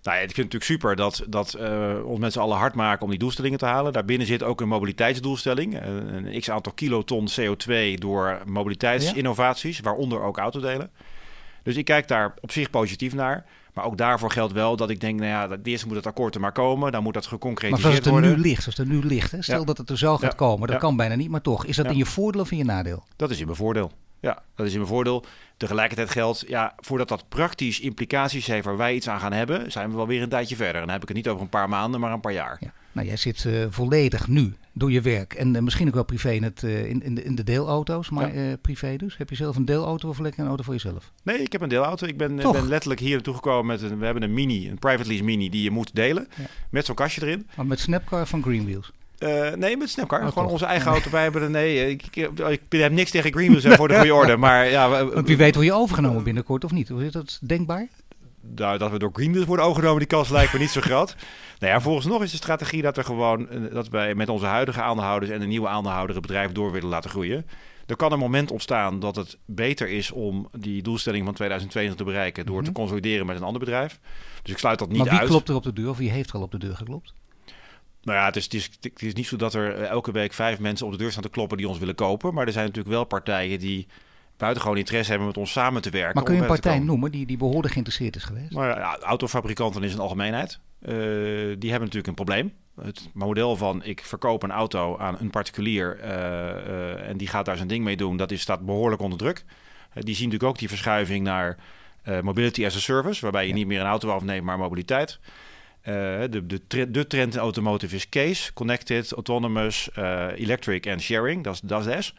Nou ja, ik vind het natuurlijk super dat, dat eh, ons met z'n allen hard maken om die doelstellingen te halen. Daarbinnen zit ook een mobiliteitsdoelstelling. eh, een x aantal kiloton CO2 door mobiliteitsinnovaties, waaronder ook autodelen. Dus ik kijk daar op zich positief naar. Maar ook daarvoor geldt wel dat ik denk, nou ja, eerst moet het akkoord er maar komen. Dan moet dat Maar geconcretiseerd zoals het er worden. nu ligt, zoals het er nu ligt. Hè? Stel Ja. dat het er zo gaat Ja. komen. Dat kan bijna niet, maar toch. Is dat in je voordeel of in je nadeel? Dat is in mijn voordeel. Ja, dat is in mijn voordeel. Tegelijkertijd geldt, ja, voordat dat praktisch implicaties heeft waar wij iets aan gaan hebben, zijn we wel weer een tijdje verder. En dan heb ik het niet over een paar maanden, maar een paar jaar. Ja. Nou, jij zit eh, volledig nu door je werk. En eh, misschien ook wel privé in, het, eh, in, in, de, in de deelauto's. Maar Ja. privé dus. Heb je zelf een deelauto of lekker een auto voor jezelf? Nee, ik heb een deelauto. Ik ben, ben letterlijk hier naartoe gekomen met een, we hebben een mini, een private lease mini die je moet delen. Ja. Met zo'n kastje erin. Maar met Snapcar van Greenwheels. Eh, nee, met Snapcar. Oh, Gewoon toch? onze eigen auto. Wij hebben nee, ik, ik, ik heb niks tegen Greenwheels voor de goede orde. Maar ja, Want wie weet word je overgenomen binnenkort of niet? Is dat denkbaar? nou, dat we door Greenwheels worden overgenomen, die kans lijkt me niet zo groot. Nou ja, volgens nog is de strategie dat we gewoon, eh, dat wij met onze huidige aandeelhouders en de nieuwe aandeelhouder het bedrijf door willen laten groeien. Er kan een moment ontstaan dat het beter is om die doelstelling van 2020 te bereiken door te Mhm. consolideren met een ander bedrijf. Dus ik sluit dat niet maar wie uit. klopt er op de deur of wie heeft er al op de deur geklopt? Nou ja, het is, het, is, het is niet zo dat er eh, elke week vijf mensen op de deur staan te kloppen die ons willen kopen. Maar er zijn natuurlijk wel partijen die buitengewoon interesse hebben met ons samen te werken. Maar kun je een partij noemen die, die behoorlijk geïnteresseerd is geweest? Nou ja, autofabrikanten is een algemeenheid. Eh, die hebben natuurlijk een probleem. Het model van ik verkoop een auto aan een particulier eh, en die gaat daar zijn ding mee doen, dat is, staat behoorlijk onder druk. Die zien natuurlijk ook die verschuiving naar mobility as a service, waarbij je Ja. niet meer een auto afneemt, maar mobiliteit. Eh, de, de, de trend in automotive is case, connected, autonomous, eh, electric en sharing. Dat is dat S.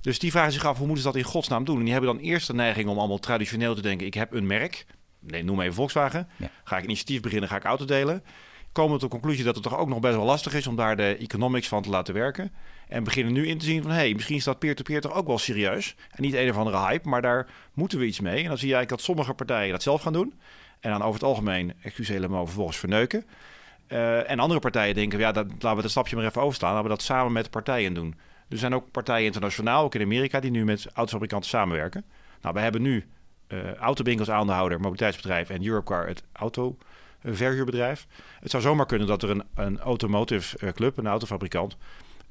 Dus die vragen zich af, hoe moeten ze dat in godsnaam doen? En die hebben dan eerst de neiging om allemaal traditioneel te denken, ik heb een merk. Nee, noem even Volkswagen. Ja. Ga ik initiatief beginnen, ga ik auto delen. Komen tot de conclusie dat het toch ook nog best wel lastig is om daar de economics van te laten werken. En beginnen nu in te zien van, hé, hey, misschien is dat peer-to-peer toch ook wel serieus. En niet een of andere hype, maar daar moeten we iets mee. En dan zie je eigenlijk dat sommige partijen dat zelf gaan doen. En dan over het algemeen, excuus helemaal, vervolgens verneuken. Eh, en andere partijen denken, ja, dat, laten we dat stapje maar even overslaan. Laten we dat samen met partijen doen. Er zijn ook partijen internationaal, ook in Amerika, die nu met autofabrikanten samenwerken. Nou, we hebben nu eh Autobink als aandeelhouder, mobiliteitsbedrijf en Europcar het auto eh, verhuurbedrijf. Het zou zomaar kunnen dat er een, een automotive eh, club, een autofabrikant,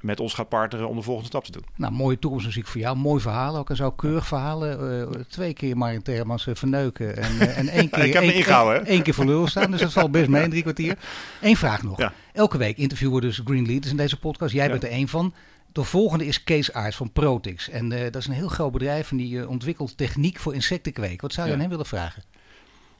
met ons gaat partneren om de volgende stap te doen. Nou, mooie toekomstmuziek voor jou. Mooi verhaal ook. En zo keurig verhalen. Uh, twee keer Martin Termans verneuken. En, uh, en één [laughs] keer, Ik heb me ingehouden, één, één keer voor lul staan. Dus dat valt best mee in drie kwartier. Eén vraag nog. Ja. Elke week interviewen we dus Green Leaders in deze podcast. Jij Ja. bent er één van. De volgende is Kees Aarts van Protix. En eh, dat is een heel groot bedrijf en die eh, ontwikkelt techniek voor insectenkweek. Wat zou je Ja. aan hem willen vragen?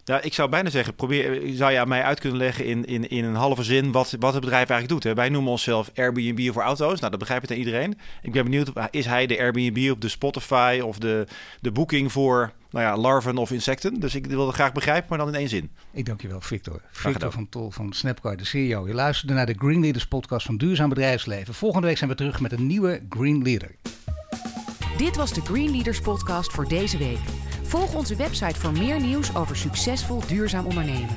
Ja, ik zou bijna zeggen, probeer, zou je aan mij uit kunnen leggen in, in, in een halve zin wat, wat het bedrijf eigenlijk doet. Hè? Wij noemen onszelf Airbnb voor auto's. Nou, dat begrijpt het iedereen. Ik ben benieuwd, is hij de Airbnb of de Spotify of de, de boeking voor nou ja, larven of insecten? Dus ik wil het graag begrijpen, maar dan in één zin. Ik dank je wel, Victor. Victor van Tol van Snapcard, de CEO. Je luisterde naar de Green Leaders podcast van Duurzaam Bedrijfsleven. Volgende week zijn we terug met een nieuwe Green Leader. Dit was de Green Leaders podcast voor deze week. Volg onze website voor meer nieuws over succesvol duurzaam ondernemen.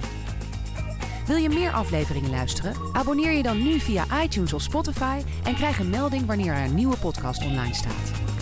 Wil je meer afleveringen luisteren? Abonneer je dan nu via iTunes of Spotify en krijg een melding wanneer er een nieuwe podcast online staat.